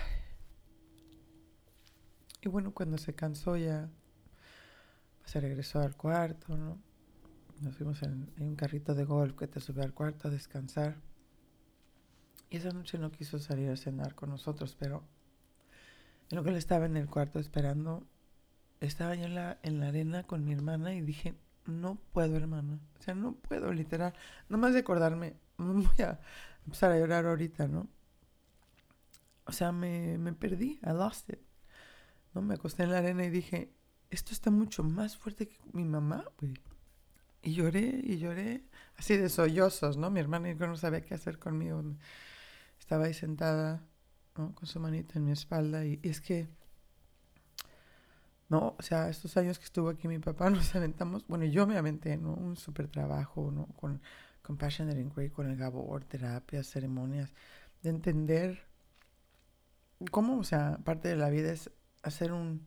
Y bueno, cuando se cansó ya se regresó al cuarto, ¿no? Nos fuimos en, un carrito de golf que te sube al cuarto a descansar. Y esa noche no quiso salir a cenar con nosotros, pero en lo que él estaba en el cuarto esperando, estaba yo en la, en la arena con mi hermana y dije, no puedo, hermana. O sea, no puedo, literal. Nomás de acordarme, voy a empezar a llorar ahorita, ¿no? O sea, me, me perdí, I lost it. ¿No? Me acosté en la arena y dije, esto está mucho más fuerte que mi mamá, güey. Y lloré y lloré, así de sollozos, ¿no? Mi hermana no sabía qué hacer conmigo. Estaba ahí sentada, ¿no? Con su manita en mi espalda. Y, es que, no, o sea, estos años que estuvo aquí mi papá, nos aventamos, bueno, yo me aventé, ¿no? Un súper trabajo, ¿no? Con Compassionate Inquiry, con el Gabor, terapias, ceremonias, de entender cómo, o sea, parte de la vida es hacer un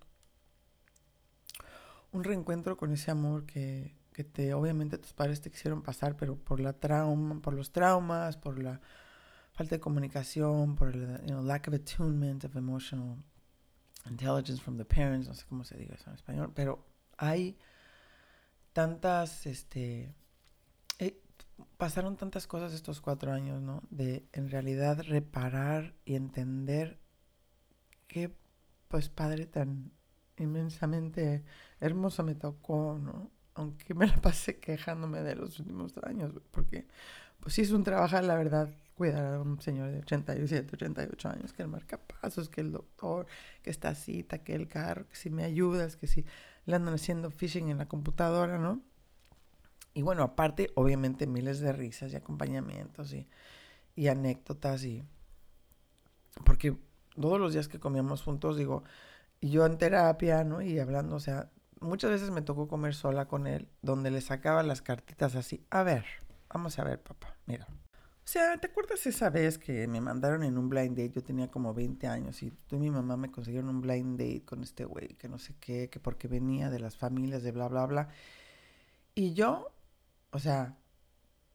un reencuentro con ese amor que, que te, obviamente tus padres te quisieron pasar, pero por la trauma, por los traumas, por la falta de comunicación, por el you know, lack of attunement of emotional intelligence from the parents, no sé cómo se diga eso en español, pero hay tantas, este, eh, pasaron tantas cosas estos cuatro años, ¿no? De en realidad reparar y entender qué, pues, padre tan inmensamente hermosa me tocó, ¿no? Aunque me la pasé quejándome de los últimos años, porque pues sí es un trabajo, la verdad, cuidar a un señor de 87, 88 años, que el marca pasos, que el doctor, que esta cita, que el carro, que si me ayudas, que si le andan haciendo phishing en la computadora, ¿no? Y bueno, aparte, obviamente, miles de risas y acompañamientos y, y anécdotas y... Porque todos los días que comíamos juntos, digo, yo en terapia, ¿no? Y hablando, o sea, muchas veces me tocó comer sola con él, donde le sacaba las cartitas así. A ver, vamos a ver, papá, mira. O sea, ¿te acuerdas esa vez que me mandaron en un blind date? Yo tenía como 20 años y tú y mi mamá me consiguieron un blind date con este güey, que no sé qué, que porque venía de las familias de bla, bla, bla. Y yo, o sea,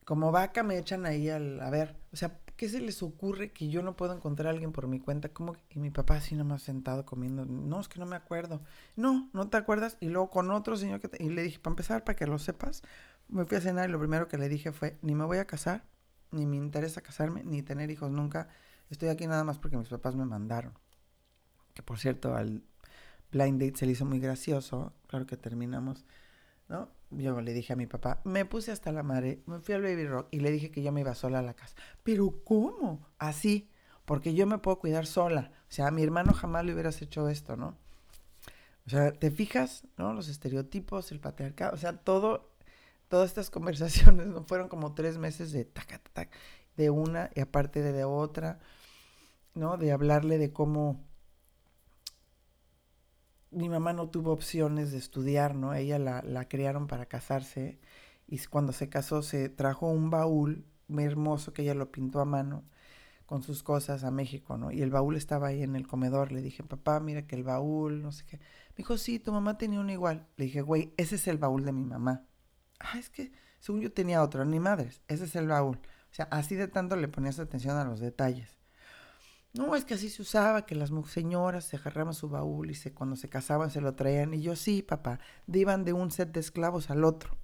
como vaca me echan ahí al... A ver, o sea, ¿Qué se les ocurre que yo no puedo encontrar a alguien por mi cuenta? ¿Cómo Y mi papá así nomás sentado comiendo. No, es que no me acuerdo. No, no te acuerdas. Y luego con otro señor que... Y le dije, para empezar, para que lo sepas, me fui a cenar y lo primero que le dije fue, ni me voy a casar, ni me interesa casarme, ni tener hijos nunca. Estoy aquí nada más porque mis papás me mandaron. Que por cierto, al blind date se le hizo muy gracioso. Claro que terminamos, ¿no? yo le dije a mi papá, me puse hasta la madre, me fui al Baby Rock y le dije que yo me iba sola a la casa. Pero ¿cómo? Así, porque yo me puedo cuidar sola. O sea, a mi hermano jamás le hubieras hecho esto, ¿no? O sea, te fijas, ¿no? Los estereotipos, el patriarcado, o sea, todo, todas estas conversaciones, ¿no? Fueron como tres meses de tac, tac, de una y aparte de, otra, ¿no? De hablarle de cómo mi mamá no tuvo opciones de estudiar, ¿no? Ella la, la criaron para casarse y cuando se casó se trajo un baúl muy hermoso que ella lo pintó a mano con sus cosas a México, ¿no? Y el baúl estaba ahí en el comedor. Le dije, papá, mira que el baúl, no sé qué. Me dijo, sí, tu mamá tenía uno igual. Le dije, güey, ese es el baúl de mi mamá. Ah, es que según yo tenía otro, ni madres, ese es el baúl. O sea, así de tanto le ponías atención a los detalles. No, es que así se usaba, que las señoras se agarraban su baúl y se, cuando se casaban se lo traían. Y yo, sí, papá, iban de un set de esclavos al otro.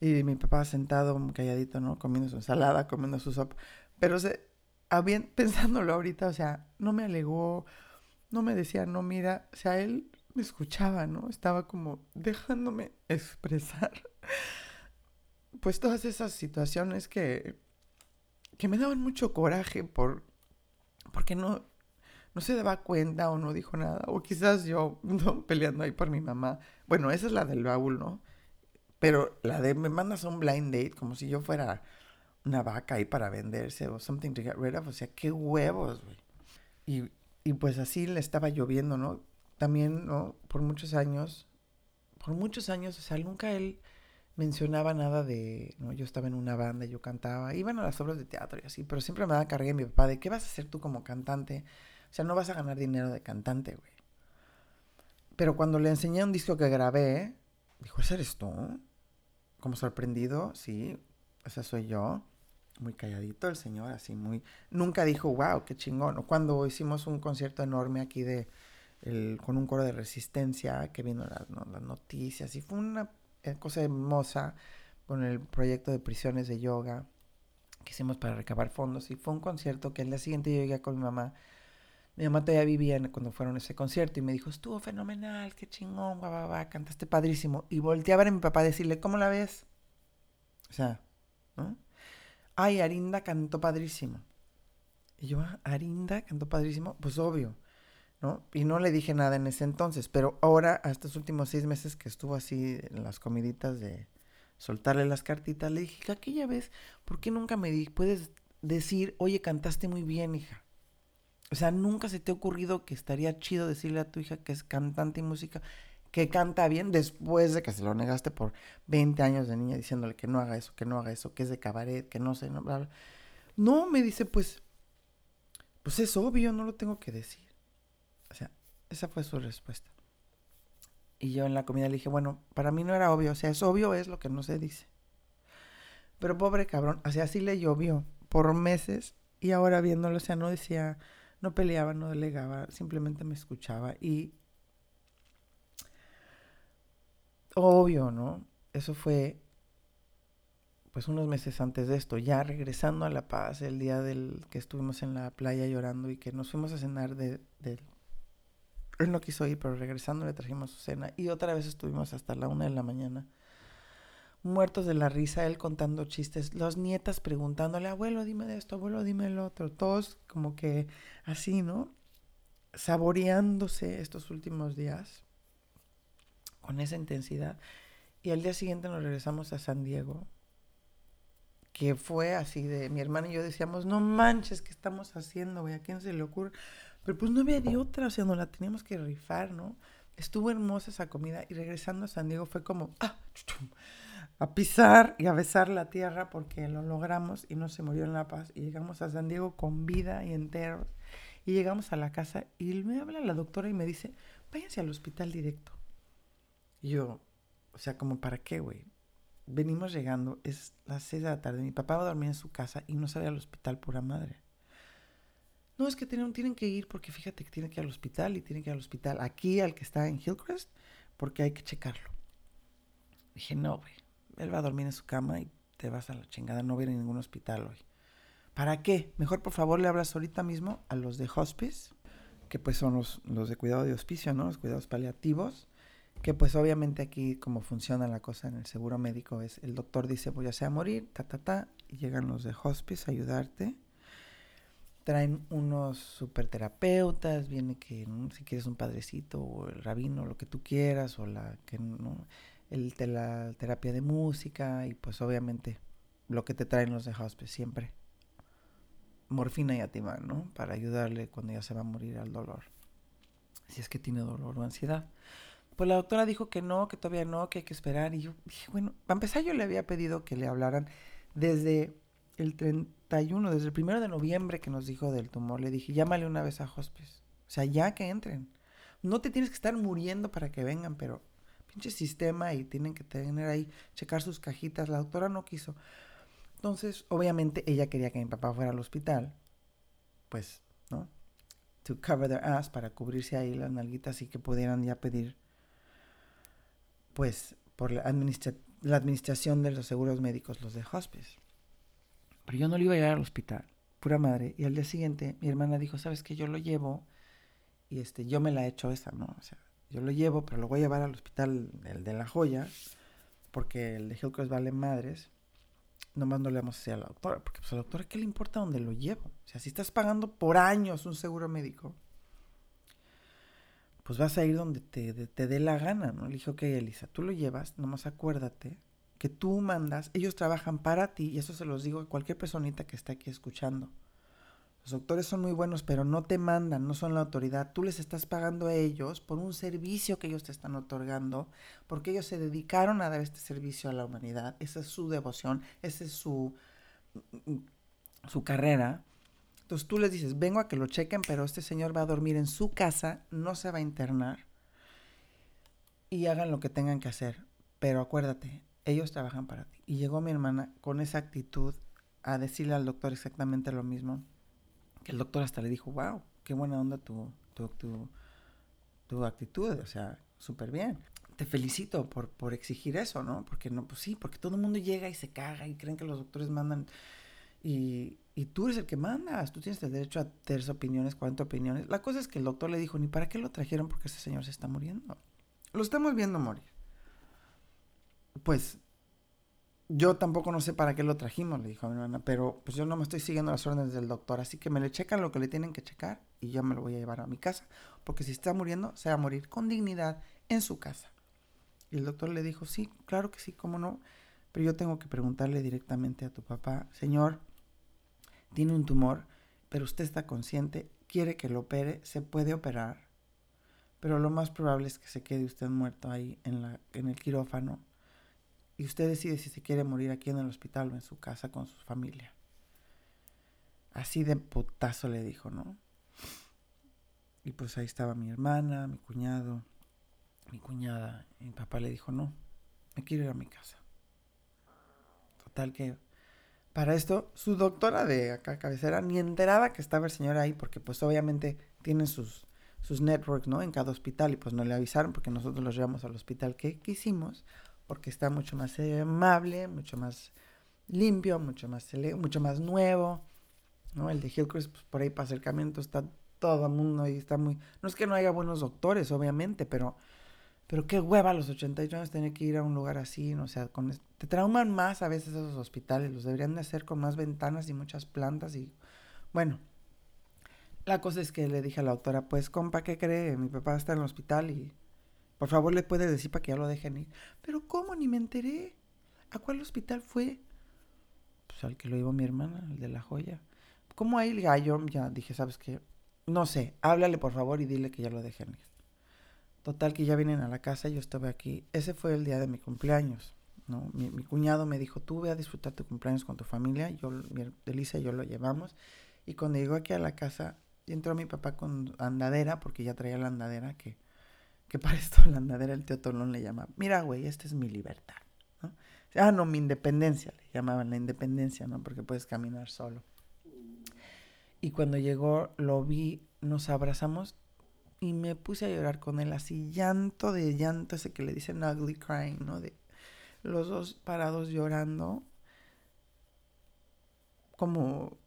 Y mi papá sentado, calladito, ¿no? Comiendo su ensalada, comiendo su sopa. Pero se, habían, pensándolo ahorita, o sea, no me alegó, no me decía, no, mira, o sea, él me escuchaba, ¿no? Estaba como dejándome expresar. Pues todas esas situaciones que, que me daban mucho coraje por, porque no, no se daba cuenta o no dijo nada. O quizás yo ¿no? peleando ahí por mi mamá. Bueno, esa es la del baúl, ¿no? Pero la de me mandas a un blind date como si yo fuera una vaca ahí para venderse o something to get rid of. O sea, qué huevos, güey. Y, y pues así le estaba lloviendo, ¿no? También, ¿no? Por muchos años, por muchos años, o sea, nunca él mencionaba nada de, ¿no? Yo estaba en una banda, yo cantaba, iban a las obras de teatro y así, pero siempre me da carga mi papá de, ¿qué vas a hacer tú como cantante? O sea, no vas a ganar dinero de cantante, güey. Pero cuando le enseñé un disco que grabé, dijo, ¿ese eres tú? Como sorprendido, sí, ese soy yo muy calladito el señor, así muy... Nunca dijo, wow, qué chingón. Cuando hicimos un concierto enorme aquí de... Con un coro de resistencia que vino las, las noticias y fue una eh, cosa hermosa con el proyecto de prisiones de yoga que hicimos para recabar fondos y fue un concierto que el día siguiente yo llegué con mi mamá mi mamá todavía vivía cuando fueron a ese concierto y me dijo, estuvo fenomenal, qué chingón, va, va, va, cantaste padrísimo. Y volteé a ver a mi papá a decirle, ¿cómo la ves? O sea, ¿no? ay, Arinda cantó padrísimo. Y yo, ah, Arinda cantó padrísimo, pues obvio, ¿no? Y no le dije nada en ese entonces, pero ahora, a estos últimos seis meses que estuvo así en las comiditas de soltarle las cartitas, le dije, aquella vez, ¿por qué nunca me di puedes decir, oye, cantaste muy bien, hija? O sea, nunca se te ha ocurrido que estaría chido decirle a tu hija que es cantante y música que canta bien después de que se lo negaste por 20 años de niña diciéndole que no haga eso, que no haga eso, que es de cabaret, que no sé, no, bla, bla. No, me dice, pues, pues es obvio, no lo tengo que decir. O sea, esa fue su respuesta. Y yo en la comida le dije, bueno, para mí no era obvio, o sea, es obvio, es lo que no se dice. Pero pobre cabrón, o sea, así le llovió por meses y ahora viéndolo, o sea, no decía, no peleaba, no delegaba, simplemente me escuchaba y Obvio, ¿no? Eso fue pues unos meses antes de esto, ya regresando a La Paz, el día del que estuvimos en la playa llorando y que nos fuimos a cenar de, él no quiso ir, pero regresando le trajimos su cena y otra vez estuvimos hasta la una de la mañana. Muertos de la risa, él contando chistes, las nietas preguntándole, abuelo, dime de esto, abuelo, dime lo otro, todos como que así, ¿no? Saboreándose estos últimos días con esa intensidad. Y al día siguiente nos regresamos a San Diego, que fue así de, mi hermano y yo decíamos, no manches, ¿qué estamos haciendo, güey? ¿A quién se le ocurre? Pero pues no había de otra, o sea, no la teníamos que rifar, ¿no? Estuvo hermosa esa comida y regresando a San Diego fue como, ah, a pisar y a besar la tierra porque lo logramos y no se murió en La Paz. Y llegamos a San Diego con vida y enteros. Y llegamos a la casa y me habla la doctora y me dice, váyanse al hospital directo. Y yo, o sea, como para qué, güey. Venimos llegando, es las seis de la tarde, mi papá va a dormir en su casa y no sale al hospital pura madre. No, es que tienen, tienen que ir porque fíjate que tiene que ir al hospital y tiene que ir al hospital aquí, al que está en Hillcrest, porque hay que checarlo. Dije, no, güey, él va a dormir en su cama y te vas a la chingada, no voy a ningún hospital hoy. ¿Para qué? Mejor por favor le hablas ahorita mismo a los de hospice, que pues son los, los de cuidado de hospicio, ¿no? Los cuidados paliativos que pues obviamente aquí como funciona la cosa en el seguro médico es el doctor dice voy a morir, ta, ta, ta, y llegan los de hospice a ayudarte. Traen unos superterapeutas, viene que si quieres un padrecito o el rabino, lo que tú quieras, o la que el, la terapia de música y pues obviamente lo que te traen los de hospice siempre. Morfina y atimán, ¿no? Para ayudarle cuando ya se va a morir al dolor. Si es que tiene dolor o ansiedad. Pues la doctora dijo que no, que todavía no, que hay que esperar. Y yo dije, bueno, para empezar yo le había pedido que le hablaran desde el 31, desde el primero de noviembre que nos dijo del tumor. Le dije, llámale una vez a hospice. O sea, ya que entren. No te tienes que estar muriendo para que vengan, pero pinche sistema y tienen que tener ahí, checar sus cajitas. La doctora no quiso. Entonces, obviamente, ella quería que mi papá fuera al hospital. Pues, ¿no? To cover their ass, para cubrirse ahí las nalguitas y que pudieran ya pedir, pues, por la, la administración de los seguros médicos, los de hospice. Pero yo no le iba a llevar al hospital, pura madre. Y al día siguiente, mi hermana dijo, ¿sabes qué? Yo lo llevo y este, yo me la he hecho esa, ¿no? O sea, yo lo llevo, pero lo voy a llevar al hospital, el de La Joya, porque el de Hillcrest vale madres. Nomás no le vamos a decir a la doctora, porque pues a la doctora, ¿qué le importa dónde lo llevo? O sea, si estás pagando por años un seguro médico, pues vas a ir donde te, te dé la gana, ¿no? Le dije, ok, Elisa, tú lo llevas, nomás acuérdate que tú mandas, ellos trabajan para ti, y eso se los digo a cualquier personita que está aquí escuchando. Los doctores son muy buenos, pero no te mandan, no son la autoridad. Tú les estás pagando a ellos por un servicio que ellos te están otorgando, porque ellos se dedicaron a dar este servicio a la humanidad. Esa es su devoción, esa es su, su carrera. Entonces tú les dices, vengo a que lo chequen, pero este señor va a dormir en su casa, no se va a internar y hagan lo que tengan que hacer. Pero acuérdate, ellos trabajan para ti. Y llegó mi hermana con esa actitud a decirle al doctor exactamente lo mismo el doctor hasta le dijo, wow, qué buena onda tu, tu, tu, actitud, o sea, súper bien. Te felicito por, por exigir eso, ¿no? Porque no, pues sí, porque todo el mundo llega y se caga y creen que los doctores mandan y, y tú eres el que mandas, tú tienes el derecho a tener opiniones, cuántas opiniones. La cosa es que el doctor le dijo, ni para qué lo trajeron porque ese señor se está muriendo. Lo estamos viendo morir. Pues yo tampoco no sé para qué lo trajimos, le dijo a mi hermana, pero pues yo no me estoy siguiendo las órdenes del doctor, así que me le checan lo que le tienen que checar y yo me lo voy a llevar a mi casa, porque si está muriendo, se va a morir con dignidad en su casa. Y el doctor le dijo, sí, claro que sí, cómo no, pero yo tengo que preguntarle directamente a tu papá, señor, tiene un tumor, pero usted está consciente, quiere que lo opere, se puede operar, pero lo más probable es que se quede usted muerto ahí en, la, en el quirófano y usted decide si se quiere morir aquí en el hospital o en su casa con su familia. Así de putazo le dijo, ¿no? Y pues ahí estaba mi hermana, mi cuñado, mi cuñada. Y mi papá le dijo, no, me quiero ir a mi casa. Total que para esto su doctora de acá cabecera ni enteraba que estaba el señor ahí porque pues obviamente tienen sus, sus networks, ¿no? En cada hospital y pues no le avisaron porque nosotros los llevamos al hospital que quisimos porque está mucho más amable, mucho más limpio, mucho más, mucho más nuevo. ¿no? El de Hillcrest, pues, por ahí para acercamiento está todo el mundo y está muy... No es que no haya buenos doctores, obviamente, pero... Pero qué hueva a los 88 años tener que ir a un lugar así, ¿no? o sea, con, te trauman más a veces esos hospitales, los deberían de hacer con más ventanas y muchas plantas y bueno, la cosa es que le dije a la doctora, pues compa, ¿qué cree? Mi papá está en el hospital y por favor, le puede decir para que ya lo dejen ir. Pero ¿cómo? Ni me enteré. ¿A cuál hospital fue? Pues al que lo llevó mi hermana, el de la joya. ¿Cómo ahí el gallo? Ya dije, ¿sabes qué? No sé, háblale por favor y dile que ya lo dejen ir. Total que ya vienen a la casa, yo estaba aquí. Ese fue el día de mi cumpleaños. ¿no? Mi, cuñado me dijo, tú ve a disfrutar tu cumpleaños con tu familia. Yo, mi, Elisa y yo lo llevamos. Y cuando llegó aquí a la casa, entró mi papá con andadera, porque ya traía la andadera que que para esto la andadera el tío Tolón le llama, mira, güey, esta es mi libertad. Ah, no, mi independencia, le llamaban la independencia, ¿no? Porque puedes caminar solo. Y cuando llegó, lo vi, nos abrazamos y me puse a llorar con él, así llanto de llanto, ese que le dicen ugly crying, ¿no? De los dos parados llorando, como,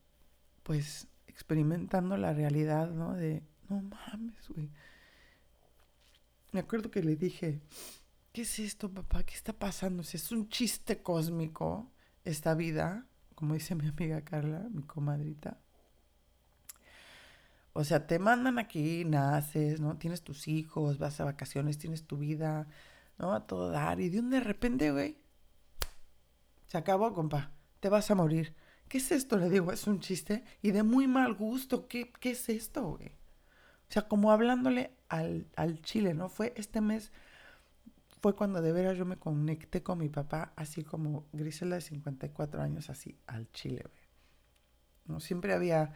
pues, experimentando la realidad, ¿no? De, no mames, güey me acuerdo que le dije, ¿qué es esto, papá? ¿Qué está pasando? Si es un chiste cósmico esta vida, como dice mi amiga Carla, mi comadrita. O sea, te mandan aquí, naces, ¿no? Tienes tus hijos, vas a vacaciones, tienes tu vida, ¿no? A todo dar. Y de un de repente, güey, se acabó, compa. Te vas a morir. ¿Qué es esto? Le digo, es un chiste. Y de muy mal gusto. ¿Qué, qué es esto, güey? O sea, como hablándole al, al chile, ¿no? Fue este mes, fue cuando de veras yo me conecté con mi papá, así como Grisela de 54 años, así al chile, güey. ¿No? Siempre había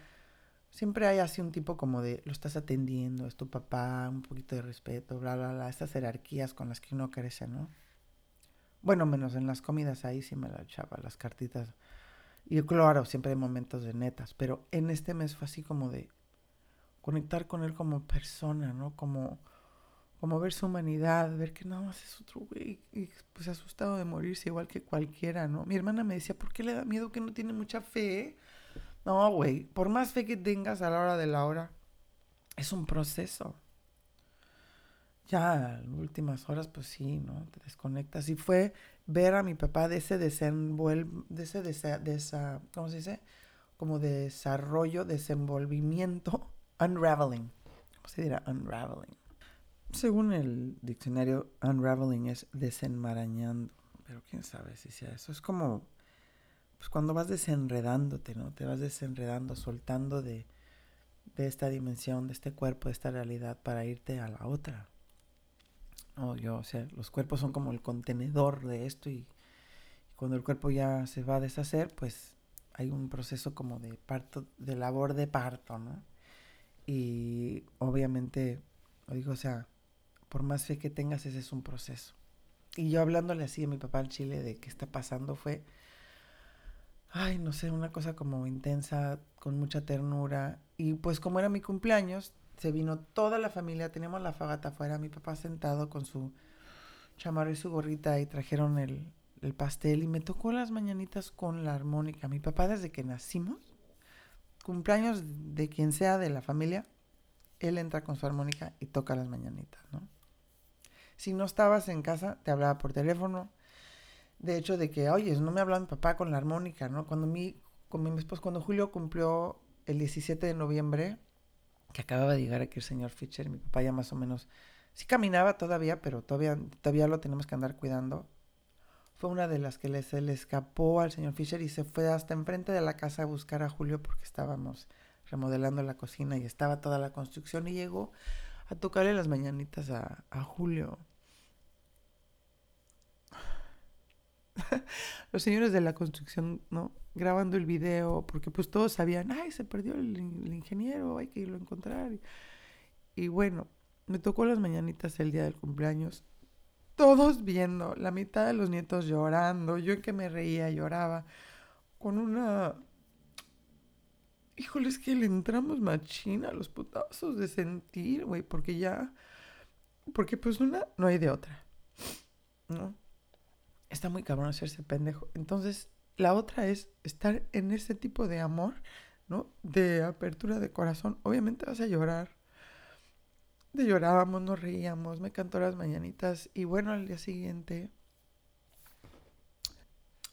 siempre hay así un tipo como de, lo estás atendiendo, es tu papá, un poquito de respeto, bla, bla, bla, estas jerarquías con las que uno crece, ¿no? Bueno, menos en las comidas ahí sí me la echaba, las cartitas. Y claro, siempre hay momentos de netas, pero en este mes fue así como de conectar con él como persona, ¿no? Como, como ver su humanidad, ver que nada más es otro güey y pues asustado de morirse igual que cualquiera, ¿no? Mi hermana me decía, ¿por qué le da miedo que no tiene mucha fe? No, güey, por más fe que tengas a la hora de la hora, es un proceso. Ya en últimas horas, pues sí, ¿no? Te desconectas. Y fue ver a mi papá de ese desenvuelve, de ese, de esa, ¿cómo se dice? Como desarrollo, desenvolvimiento, unraveling. ¿Cómo se dirá? Unraveling. Según el diccionario, unraveling es desenmarañando. Pero quién sabe si sea eso. Es como pues cuando vas desenredándote, ¿no? Te vas desenredando, soltando de, de esta dimensión, de este cuerpo, de esta realidad para irte a la otra. No, yo, o sea, los cuerpos son como el contenedor de esto y, cuando el cuerpo ya se va a deshacer, pues hay un proceso como de parto, de labor de parto, ¿no? Y obviamente, digo, o sea, por más fe que tengas, ese es un proceso. Y yo hablándole así a mi papá en Chile de qué está pasando fue, ay, no sé, una cosa como intensa, con mucha ternura. Y pues como era mi cumpleaños, se vino toda la familia, teníamos la fagata afuera, mi papá sentado con su chamarro y su gorrita y trajeron el, el pastel y me tocó las mañanitas con la armónica. Mi papá desde que nacimos, cumpleaños de quien sea de la familia, él entra con su armónica y toca las mañanitas, ¿no? Si no estabas en casa, te hablaba por teléfono, de hecho, de que, oye, no me hablaba mi papá con la armónica, ¿no? Cuando mi, con mi esposo, cuando Julio cumplió el 17 de noviembre, que acababa de llegar aquí el señor Fischer, mi papá ya más o menos, sí caminaba todavía, pero todavía, todavía lo tenemos que andar cuidando. Fue una de las que le, se le escapó al señor Fischer y se fue hasta enfrente de la casa a buscar a Julio porque estábamos remodelando la cocina y estaba toda la construcción y llegó a tocarle las mañanitas a, a Julio. los señores de la construcción, ¿no? Grabando el video, porque pues todos sabían, ay, se perdió el, ingeniero, hay que irlo a encontrar. Y, bueno, me tocó las mañanitas el día del cumpleaños, todos viendo, la mitad de los nietos llorando, yo en que me reía, lloraba, con una... Híjole, es que le entramos machina a los putazos de sentir, güey, porque ya... Porque pues una, no hay de otra, ¿no? está muy cabrón hacerse pendejo. Entonces, la otra es estar en ese tipo de amor, ¿no? De apertura de corazón. Obviamente vas a llorar. De llorábamos, nos reíamos, me cantó las mañanitas. Y bueno, al día siguiente,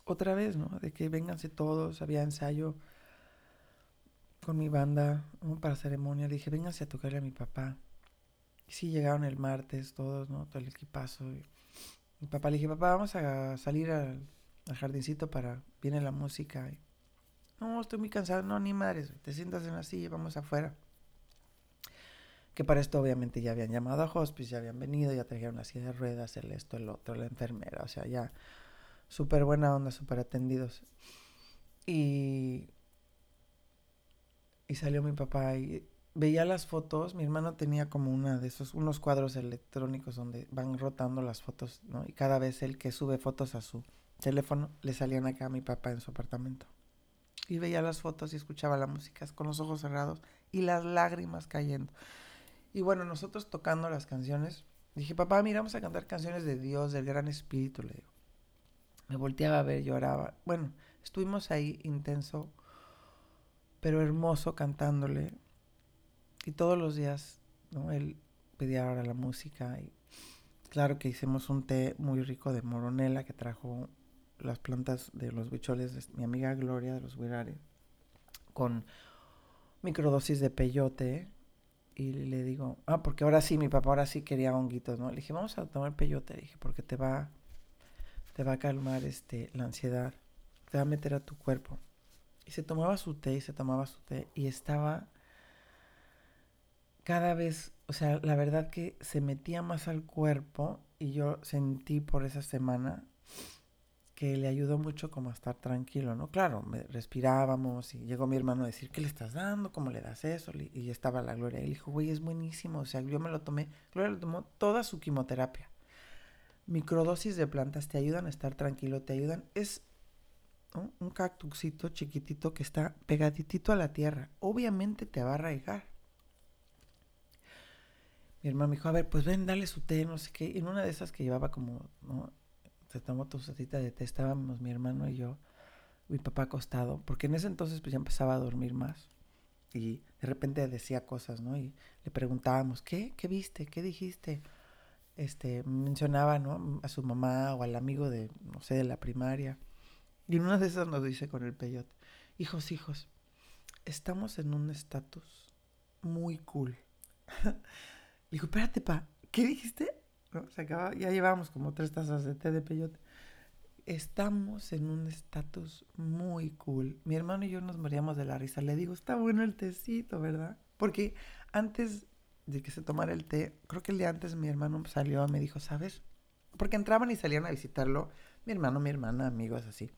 otra vez, ¿no? De que vénganse todos, había ensayo con mi banda para ceremonia. Le dije, vénganse a tocarle a mi papá. Y sí, llegaron el martes todos, ¿no? Todo el equipazo. Mi papá le dije, papá, vamos a salir al, jardincito para... Viene la música. no, estoy muy cansado. No, ni madres. Te sientas en la silla, vamos afuera. Que para esto obviamente ya habían llamado a hospice, ya habían venido, ya trajeron la silla de ruedas, el esto, el otro, la enfermera. O sea, ya súper buena onda, súper atendidos. Y... Y salió mi papá y veía las fotos, mi hermano tenía como una de esos, unos cuadros electrónicos donde van rotando las fotos, ¿no? Y cada vez el que sube fotos a su teléfono, le salían acá a mi papá en su apartamento. Y veía las fotos y escuchaba la música con los ojos cerrados y las lágrimas cayendo. Y bueno, nosotros tocando las canciones, dije, papá, mira, vamos a cantar canciones de Dios, del Gran Espíritu, le digo. Me volteaba a ver, lloraba. Bueno, estuvimos ahí intenso, pero hermoso cantándole y todos los días, ¿no? Él pedía ahora la música y claro que hicimos un té muy rico de moronela que trajo las plantas de los bicholes de mi amiga Gloria de los Wirari con microdosis de peyote. Y le digo, ah, porque ahora sí, mi papá ahora sí quería honguitos, ¿no? Le dije, vamos a tomar peyote, le dije, porque te va, te va a calmar este, la ansiedad, te va a meter a tu cuerpo. Y se tomaba su té y se tomaba su té y estaba cada vez, o sea, la verdad que se metía más al cuerpo y yo sentí por esa semana que le ayudó mucho como a estar tranquilo, ¿no? Claro, me, respirábamos y llegó mi hermano a decir, ¿qué le estás dando? ¿Cómo le das eso? Y estaba la Gloria. Y le dijo, güey, es buenísimo. O sea, yo me lo tomé. Gloria lo tomó toda su quimioterapia. Microdosis de plantas te ayudan a estar tranquilo, te ayudan. Es un cactusito chiquitito que está pegaditito a la tierra. Obviamente te va a arraigar. Mi hermano me dijo, a ver, pues ven, dale su té, no sé qué. En una de esas que llevaba como. Se tomó tu sotita de té, estábamos mi hermano y yo, mi papá acostado, porque en ese entonces pues ya empezaba a dormir más y de repente decía cosas, ¿no? Y le preguntábamos, ¿qué? ¿Qué viste? ¿Qué dijiste? Este, mencionaba, ¿no? A su mamá o al amigo de, no sé, de la primaria. Y en una de esas nos dice con el peyote, hijos, hijos, estamos en un estatus muy cool. dijo, espérate, pa, ¿qué dijiste? Se acaba, ya llevamos como tres tazas de té de peyote. Estamos en un estatus muy cool. Mi hermano y yo nos moríamos de la risa. Le digo, está bueno el tecito, ¿verdad? Porque antes de que se tomara el té, creo que el día antes mi hermano salió y me dijo, ¿sabes? Porque entraban y salían a visitarlo mi hermano, mi hermana, amigos así.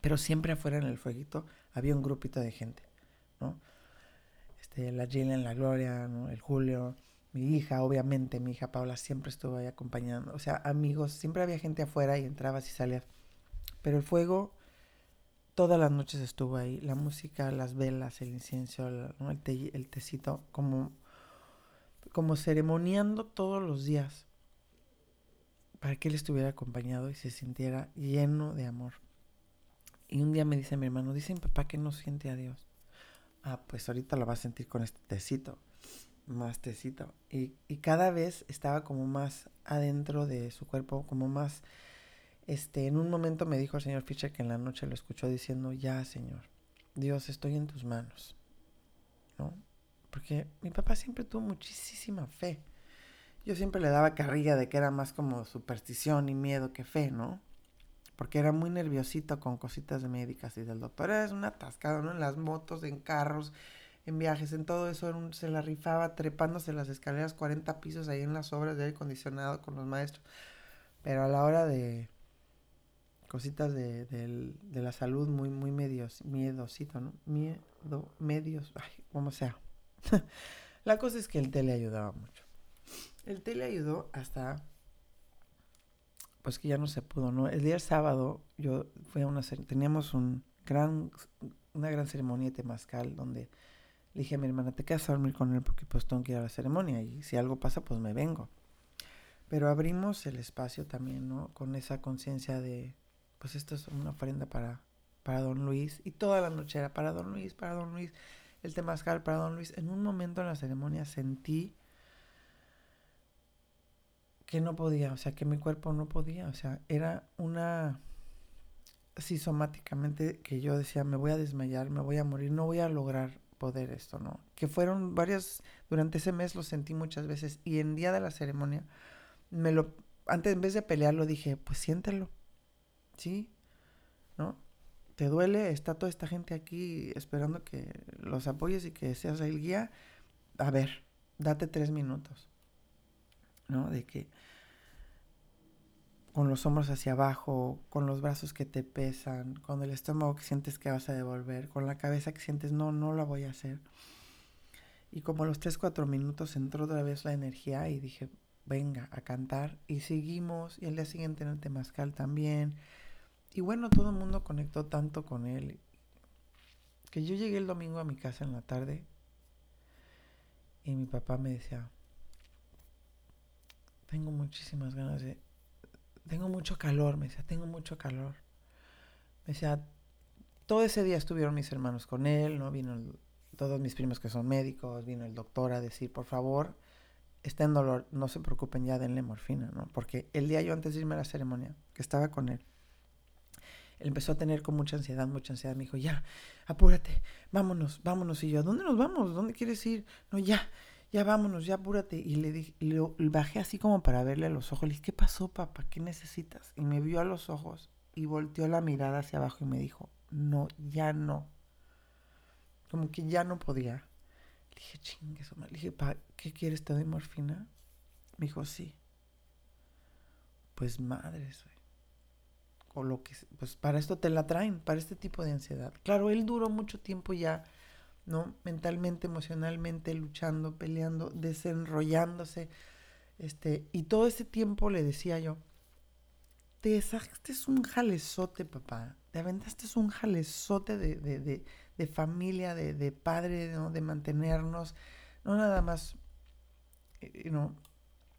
Pero siempre afuera en el fueguito había un grupito de gente, ¿no? Este, la en la Gloria. El Julio, mi hija, obviamente, mi hija Paula siempre estuvo ahí acompañando. O sea, amigos, siempre había gente afuera y entrabas y salías. Pero el fuego todas las noches estuvo ahí. La música, las velas, el incienso, el, tecito, como, como ceremoniando todos los días. Para que él estuviera acompañado y se sintiera lleno de amor. Y un día me dice mi hermano, dice mi papá que no siente a Dios. Ah, pues ahorita lo va a sentir con este tecito más tecito. Y, y, cada vez estaba como más adentro de su cuerpo, como más, este, en un momento me dijo el señor Fischer que en la noche lo escuchó diciendo, ya Señor, Dios, estoy en tus manos. ¿No? Porque mi papá siempre tuvo muchísima fe. Yo siempre le daba carrilla de que era más como superstición y miedo que fe, ¿no? Porque era muy nerviosito con cositas médicas y del doctor. Era un atascado, ¿no? En las motos, en carros, en viajes, en todo eso, se la rifaba trepándose las escaleras 40 pisos ahí en las obras de aire acondicionado con los maestros. Pero a la hora de cositas de, de la salud muy, muy medios, miedosito, ¿no? Miedo, medios, ay, como sea. la cosa es que el té le ayudaba mucho. El té le ayudó hasta, pues que ya no se pudo, ¿no? El día sábado yo fui a una, teníamos un gran, una gran ceremonia de temazcal donde le dije a mi hermana, te quedas a dormir con él porque pues tengo que ir a la ceremonia y si algo pasa pues me vengo. Pero abrimos el espacio también, ¿no? Con esa conciencia de, pues esto es una ofrenda para, para don Luis. Y toda la noche era para don Luis, para don Luis, el temazcal para don Luis. En un momento en la ceremonia sentí que no podía, o sea, que mi cuerpo no podía, o sea, era una, así somáticamente que yo decía, me voy a desmayar, me voy a morir, no voy a lograr poder esto, ¿no? Que fueron varias, durante ese mes lo sentí muchas veces y en día de la ceremonia, me lo, antes en vez de pelearlo dije, pues siéntelo, ¿sí? ¿No? Te duele, está toda esta gente aquí esperando que los apoyes y que seas el guía. A ver, date tres minutos, ¿no? De que con los hombros hacia abajo, con los brazos que te pesan, con el estómago que sientes que vas a devolver, con la cabeza que sientes no, no la voy a hacer. Y como a los 3, 4 minutos entró otra vez la energía y dije, venga a cantar. Y seguimos, y el día siguiente en el Temazcal también. Y bueno, todo el mundo conectó tanto con él que yo llegué el domingo a mi casa en la tarde y mi papá me decía, tengo muchísimas ganas de tengo mucho calor, me decía, tengo mucho calor. Me decía, todo ese día estuvieron mis hermanos con él, ¿no? Vino todos mis primos que son médicos, vino el doctor a decir, por favor, está en dolor, no se preocupen ya, denle morfina, ¿no? Porque el día yo antes de irme a la ceremonia, que estaba con él, Él empezó a tener con mucha ansiedad, mucha ansiedad. Me dijo, ya, apúrate, vámonos, vámonos. Y yo, ¿a dónde nos vamos? ¿Dónde quieres ir? No, ya, ya vámonos, ya apúrate. Y le dije, lo, bajé así como para verle a los ojos. Le dije, ¿qué pasó, papá? ¿Qué necesitas? Y me vio a los ojos y volteó la mirada hacia abajo y me dijo, no, ya no. Como que ya no podía. Le dije, chingue eso. Le dije, pa, ¿qué quieres? ¿Te doy morfina? Me dijo, sí. Pues madres, O lo que, pues para esto te la traen, para este tipo de ansiedad. Claro, él duró mucho tiempo ya, ¿no? Mentalmente, emocionalmente, luchando, peleando, desenrollándose. Este, y todo ese tiempo le decía yo, te sacaste un jalezote, papá. Te aventaste un jalezote de, de, de, de familia, de, padre, ¿no? de mantenernos. No nada más, eh, ¿no?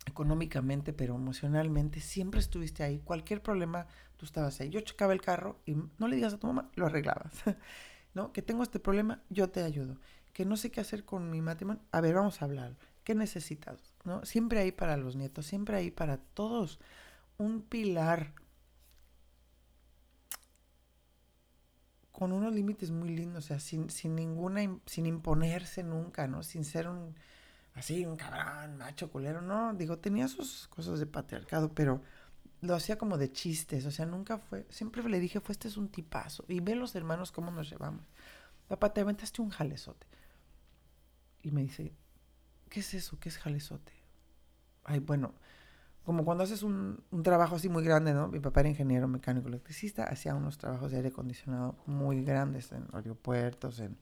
económicamente, pero emocionalmente, siempre estuviste ahí. Cualquier problema, tú estabas ahí. Yo chocaba el carro y no le digas a tu mamá, lo arreglabas. ¿No? Que tengo este problema, yo te ayudo. Que no sé qué hacer con mi matrimonio, a ver, vamos a hablar. ¿Qué necesitas? ¿No? Siempre ahí para los nietos, siempre ahí para todos un pilar con unos límites muy lindos, o sea, sin, sin ninguna, sin imponerse nunca, ¿no? Sin ser un, así, un cabrón, macho, culero, no, digo, tenía sus cosas de patriarcado, pero lo hacía como de chistes, o sea, nunca fue, siempre le dije, fue, este es un tipazo, y ve los hermanos cómo nos llevamos. Papá, te aventaste un jalezote. Y me dice, ¿qué es eso? ¿Qué es jalezote? Ay, bueno, como cuando haces un, trabajo así muy grande, ¿no? Mi papá era ingeniero mecánico electricista, hacía unos trabajos de aire acondicionado muy grandes en aeropuertos, en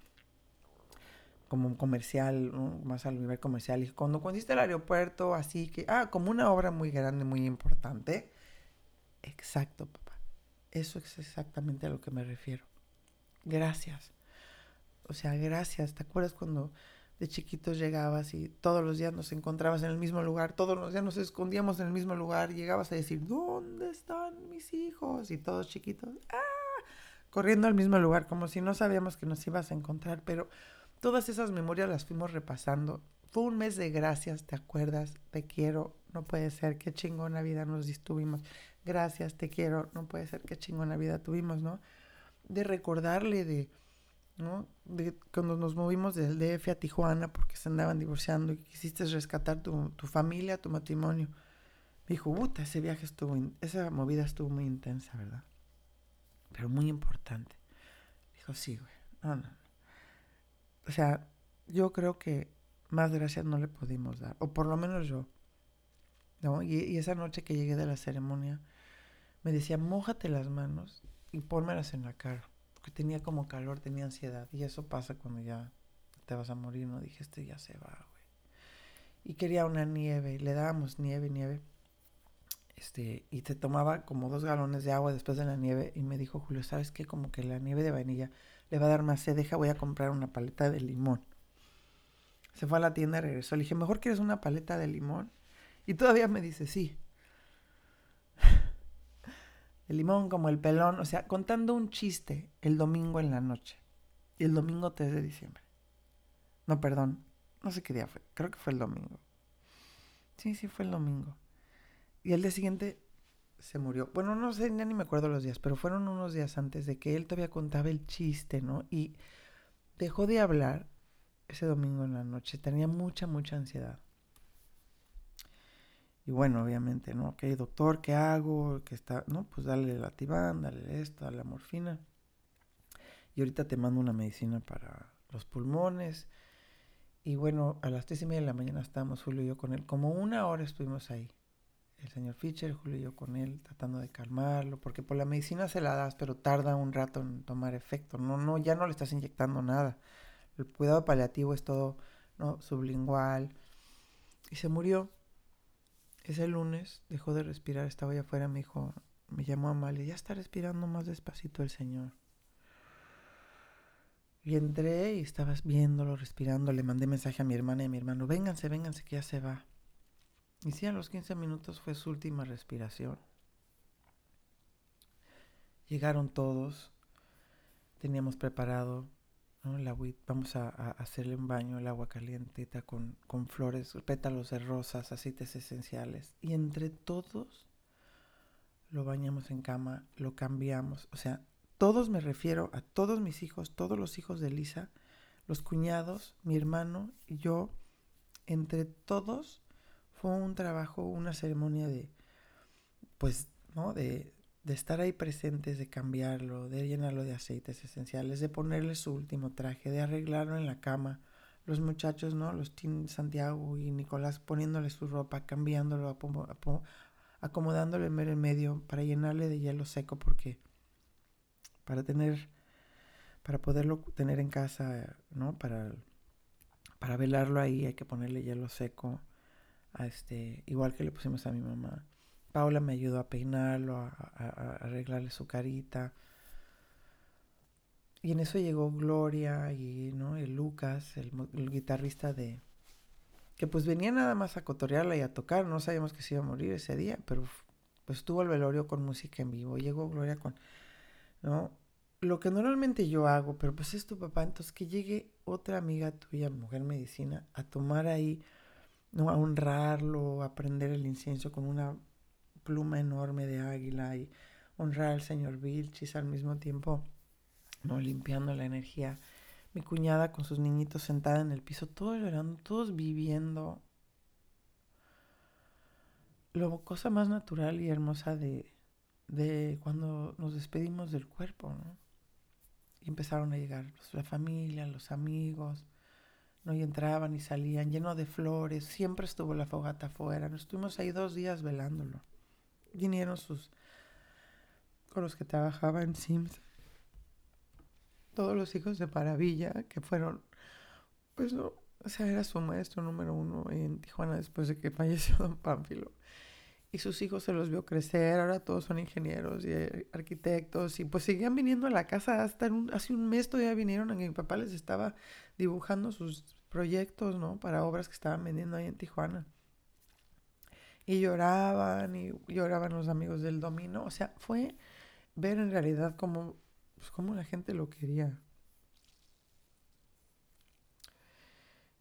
como comercial, más al nivel comercial. Y cuando hiciste el aeropuerto, así que, ah, como una obra muy grande, muy importante. Exacto, papá. Eso es exactamente a lo que me refiero. Gracias. O sea, gracias. ¿Te acuerdas cuando de chiquitos llegabas y todos los días nos encontrabas en el mismo lugar, todos los días nos escondíamos en el mismo lugar, llegabas a decir, ¿dónde están mis hijos? Y todos chiquitos, ¡ah! corriendo al mismo lugar, como si no sabíamos que nos ibas a encontrar, pero todas esas memorias las fuimos repasando. Fue un mes de gracias, ¿te acuerdas? Te quiero, no puede ser, qué chingona vida nos distuvimos. Gracias, te quiero, no puede ser, qué chingona vida tuvimos, ¿no? De recordarle de ¿no? De, cuando nos movimos del DF a Tijuana porque se andaban divorciando y quisiste rescatar tu, familia, tu matrimonio. Dijo, puta, ese viaje estuvo, esa movida estuvo muy intensa, ¿verdad? Pero muy importante. Dijo, sí, güey, no, no. O sea, yo creo que más gracias no le pudimos dar, o por lo menos yo. ¿no? Y esa noche que llegué de la ceremonia, me decía, mójate las manos y pónmelas en la cara porque tenía como calor, tenía ansiedad. Y eso pasa cuando ya te vas a morir, ¿no? Dije, este ya se va, güey. Y quería una nieve, le dábamos nieve, nieve. Este, y te tomaba como dos galones de agua después de la nieve. Y me dijo, Julio, ¿sabes qué? Como que la nieve de vainilla le va a dar más sed. Deja, voy a comprar una paleta de limón. Se fue a la tienda regresó. Le dije, ¿mejor quieres una paleta de limón? Y todavía me dice, sí el limón como el pelón, o sea, contando un chiste el domingo en la noche. Y el domingo 3 de diciembre. No, perdón, no sé qué día fue, creo que fue el domingo. Sí, sí, fue el domingo. Y el día siguiente se murió. Bueno, no sé, ya ni me acuerdo los días, pero fueron unos días antes de que él todavía contaba el chiste, ¿no? Y dejó de hablar ese domingo en la noche. Tenía mucha, mucha ansiedad. Y bueno, obviamente, ¿no? Ok, doctor, ¿qué hago? ¿Qué está? No, pues dale la tibán, dale esto, dale la morfina. Y ahorita te mando una medicina para los pulmones. Y bueno, a las tres y media de la mañana estábamos Julio y yo con él. Como una hora estuvimos ahí. El señor Fischer, Julio y yo con él, tratando de calmarlo, porque por la medicina se la das, pero tarda un rato en tomar efecto. No, no, ya no le estás inyectando nada. El cuidado paliativo es todo, ¿no? Sublingual. Y se murió. Ese lunes dejó de respirar, estaba allá afuera, me dijo, me llamó Amalia, ya está respirando más despacito el señor. Y entré y estabas viéndolo, respirando, le mandé mensaje a mi hermana y a mi hermano, vénganse, vénganse, que ya se va. Y sí, a los 15 minutos fue su última respiración. Llegaron todos, teníamos preparado vamos a, hacerle un baño, el agua caliente con, con flores, pétalos de rosas, aceites esenciales. Y entre todos lo bañamos en cama, lo cambiamos. O sea, todos me refiero a todos mis hijos, todos los hijos de Lisa, los cuñados, mi hermano y yo, entre todos fue un trabajo, una ceremonia de, pues, ¿no? De, de estar ahí presentes, de cambiarlo, de llenarlo de aceites esenciales, de ponerle su último traje, de arreglarlo en la cama. Los muchachos, ¿no? Los Tim Santiago y Nicolás poniéndole su ropa, cambiándolo, acomodándolo en en medio para llenarle de hielo seco porque para tener para poderlo tener en casa, ¿no? Para para velarlo ahí hay que ponerle hielo seco. A este, igual que le pusimos a mi mamá. Paula me ayudó a peinarlo, a, arreglarle su carita. Y en eso llegó Gloria y ¿no? el Lucas, el, guitarrista de... Que pues venía nada más a cotorearla y a tocar. No sabíamos que se iba a morir ese día, pero pues estuvo el velorio con música en vivo. Llegó Gloria con... ¿no? Lo que normalmente yo hago, pero pues es tu papá, entonces que llegue otra amiga tuya, mujer medicina, a tomar ahí, ¿no? A honrarlo, a prender el incienso con una pluma enorme de águila y honrar al señor Vilchis al mismo tiempo, ¿no? limpiando la energía. Mi cuñada con sus niñitos sentada en el piso, todos llorando, todos viviendo lo cosa más natural y hermosa de, de cuando nos despedimos del cuerpo, ¿no? Y empezaron a llegar pues, la familia, los amigos, ¿no? Y entraban y salían lleno de flores, siempre estuvo la fogata afuera, nos estuvimos ahí dos días velándolo vinieron sus con los que trabajaba en Sims todos los hijos de Maravilla que fueron pues no o sea era su maestro número uno en Tijuana después de que falleció don Pánfilo. Y sus hijos se los vio crecer ahora todos son ingenieros y eh, arquitectos y pues seguían viniendo a la casa hasta hace un mes todavía vinieron a mi papá les estaba dibujando sus proyectos no para obras que estaban vendiendo ahí en Tijuana y lloraban y lloraban los amigos del domino. O sea, fue ver en realidad cómo, pues, cómo la gente lo quería.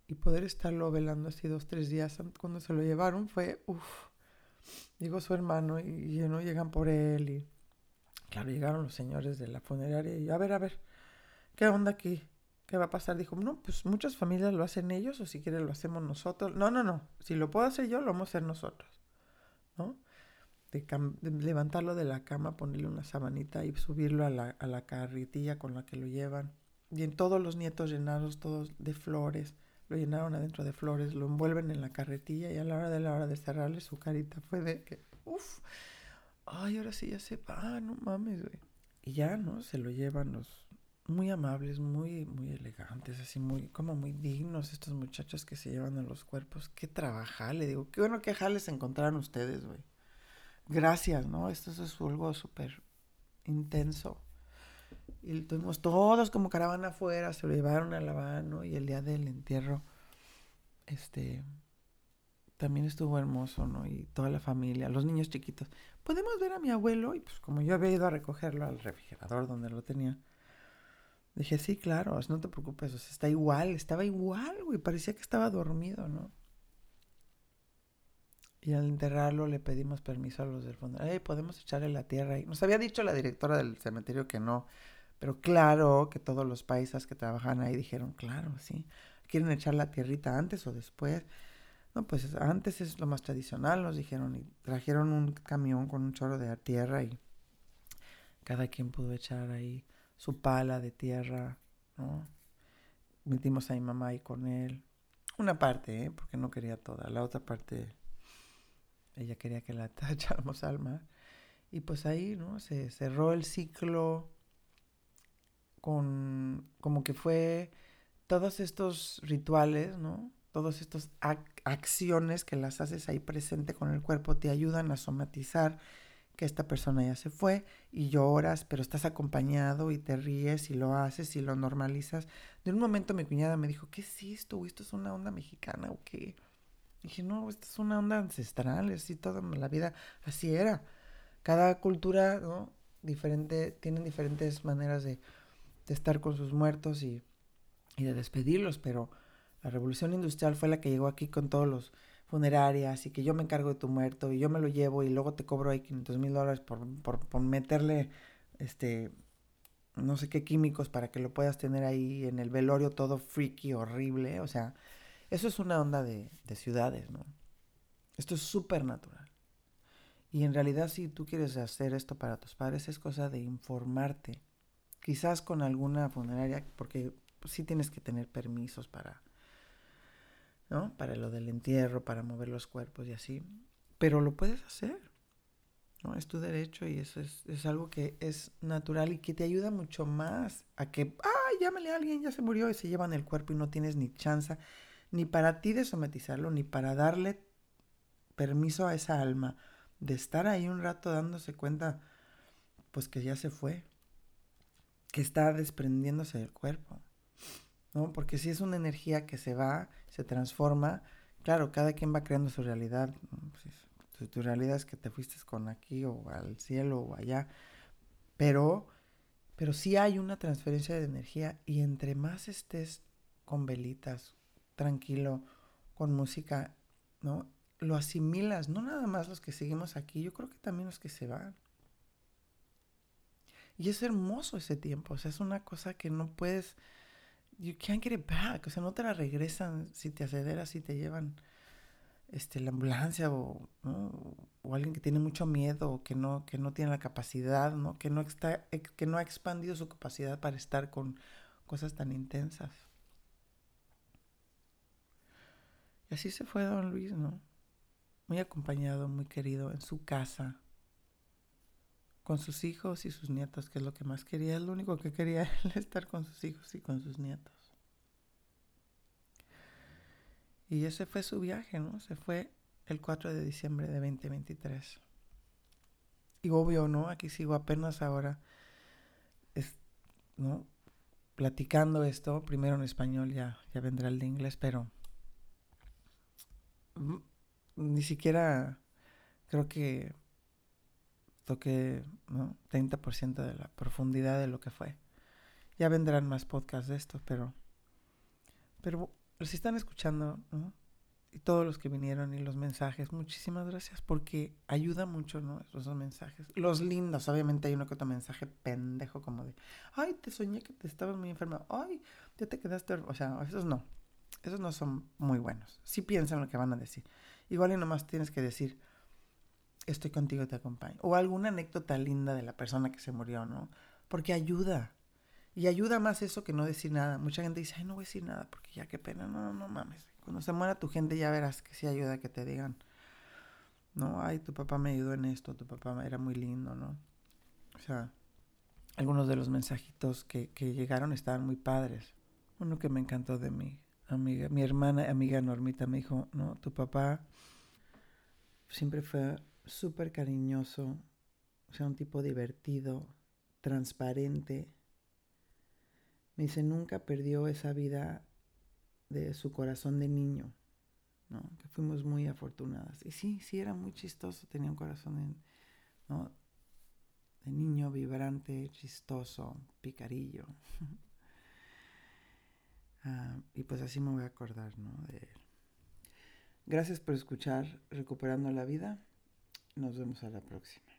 Y poder estarlo velando así dos, tres días cuando se lo llevaron fue, uff, llegó su hermano y, no llegan por él y claro, llegaron los señores de la funeraria y a ver, a ver, ¿qué onda aquí? ¿Qué va a pasar? Dijo, no, pues muchas familias lo hacen ellos o si quieren lo hacemos nosotros. No, no, no. Si lo puedo hacer yo, lo vamos a hacer nosotros. ¿No? De, levantarlo de la cama, ponerle una sabanita y subirlo a la, a la carretilla con la que lo llevan. Y en todos los nietos llenados, todos de flores. Lo llenaron adentro de flores, lo envuelven en la carretilla y a la hora de la hora de cerrarle su carita fue de que, uff, ay, ahora sí ya se va, no mames, güey. Y ya, ¿no? Se lo llevan los, muy amables, muy, muy elegantes, así muy, como muy dignos estos muchachos que se llevan a los cuerpos. Qué trabajar, le digo, qué bueno que jales encontraron ustedes, güey. Gracias, ¿no? Esto es algo súper intenso. Y tuvimos todos como caravana afuera, se lo llevaron a la ¿no? Y el día del entierro, este, también estuvo hermoso, ¿no? Y toda la familia, los niños chiquitos. Podemos ver a mi abuelo, y pues como yo había ido a recogerlo al refrigerador donde lo tenía, Dije, sí, claro, no te preocupes, o sea, está igual, estaba igual, güey, parecía que estaba dormido, ¿no? Y al enterrarlo le pedimos permiso a los del fondo. Hey, podemos echarle la tierra ahí. Nos había dicho la directora del cementerio que no, pero claro que todos los paisas que trabajan ahí dijeron, claro, sí. ¿Quieren echar la tierrita antes o después? No, pues antes es lo más tradicional, nos dijeron. Y trajeron un camión con un chorro de tierra y cada quien pudo echar ahí su pala de tierra, ¿no? Metimos a mi mamá ahí con él. Una parte, ¿eh? porque no quería toda. La otra parte, ella quería que la echáramos al mar. Y pues ahí, ¿no? Se cerró el ciclo con, como que fue todos estos rituales, ¿no? Todas estas acciones que las haces ahí presente con el cuerpo te ayudan a somatizar que esta persona ya se fue y lloras, pero estás acompañado y te ríes y lo haces y lo normalizas. De un momento mi cuñada me dijo, ¿qué es esto? ¿Esto es una onda mexicana o qué? dije, no, esto es una onda ancestral, así toda la vida, así era. Cada cultura, ¿no? Diferente, tienen diferentes maneras de, de estar con sus muertos y, y de despedirlos, pero la revolución industrial fue la que llegó aquí con todos los funerarias y que yo me encargo de tu muerto y yo me lo llevo y luego te cobro ahí 500 mil dólares por, por, meterle, este, no sé qué químicos para que lo puedas tener ahí en el velorio todo freaky, horrible. O sea, eso es una onda de, de ciudades, ¿no? Esto es súper natural. Y en realidad si tú quieres hacer esto para tus padres es cosa de informarte. Quizás con alguna funeraria, porque sí tienes que tener permisos para ¿no? Para lo del entierro, para mover los cuerpos y así. Pero lo puedes hacer, ¿no? Es tu derecho y eso es, algo que es natural y que te ayuda mucho más a que, ¡ay, llámale a alguien, ya se murió y se llevan el cuerpo y no tienes ni chance, ni para ti de sometizarlo, ni para darle permiso a esa alma de estar ahí un rato dándose cuenta, pues que ya se fue, que está desprendiéndose del cuerpo. ¿No? Porque si es una energía que se va, se transforma, claro, cada quien va creando su realidad. Tu, realidad es que te fuiste con aquí o al cielo o allá, pero, pero sí hay una transferencia de energía y entre más estés con velitas, tranquilo, con música, ¿no? Lo asimilas, no nada más los que seguimos aquí, yo creo que también los que se van. Y es hermoso ese tiempo, o sea, es una cosa que no puedes you can't get it back. O sea, no te la regresan si te acederas, si te llevan este, la ambulancia o, o alguien que tiene mucho miedo o que no, que no tiene la capacidad, ¿no? Que, no está, que no ha expandido su capacidad para estar con cosas tan intensas. Y así se fue don Luis, ¿no? Muy acompañado, muy querido, en su casa, con sus hijos y sus nietos, que es lo que más quería, es lo único que quería él, estar con sus hijos y con sus nietos. Y ese fue su viaje, ¿no? Se fue el 4 de diciembre de 2023. Y obvio, ¿no? Aquí sigo apenas ahora, ¿no? Platicando esto, primero en español, ya, ya vendrá el de inglés, pero ni siquiera creo que toqué ¿no? 30% de la profundidad de lo que fue. Ya vendrán más podcasts de esto, pero, pero si están escuchando, ¿no? y todos los que vinieron y los mensajes, muchísimas gracias porque ayuda mucho, ¿no? Esos mensajes. Los lindos, obviamente hay uno que otro mensaje pendejo como de, ay, te soñé que te estabas muy enferma, ay, ya te quedaste, o sea, esos no, esos no son muy buenos. Sí piensan lo que van a decir. Igual y nomás tienes que decir, estoy contigo, te acompaño. O alguna anécdota linda de la persona que se murió, ¿no? Porque ayuda. Y ayuda más eso que no decir nada. Mucha gente dice, ay, no voy a decir nada porque ya qué pena. No, no, no mames. Cuando se muera tu gente ya verás que sí ayuda que te digan, no, ay, tu papá me ayudó en esto, tu papá era muy lindo, ¿no? O sea, algunos de los mensajitos que, que llegaron estaban muy padres. Uno que me encantó de mi amiga, mi hermana, amiga Normita, me dijo, no, tu papá siempre fue súper cariñoso, o sea, un tipo divertido, transparente. Me dice, nunca perdió esa vida de su corazón de niño, ¿no? Que fuimos muy afortunadas. Y sí, sí era muy chistoso, tenía un corazón de, niño vibrante, chistoso, picarillo. Ah, y pues así me voy a acordar, ¿no? De él. Gracias por escuchar Recuperando la Vida. Nos vemos a la próxima.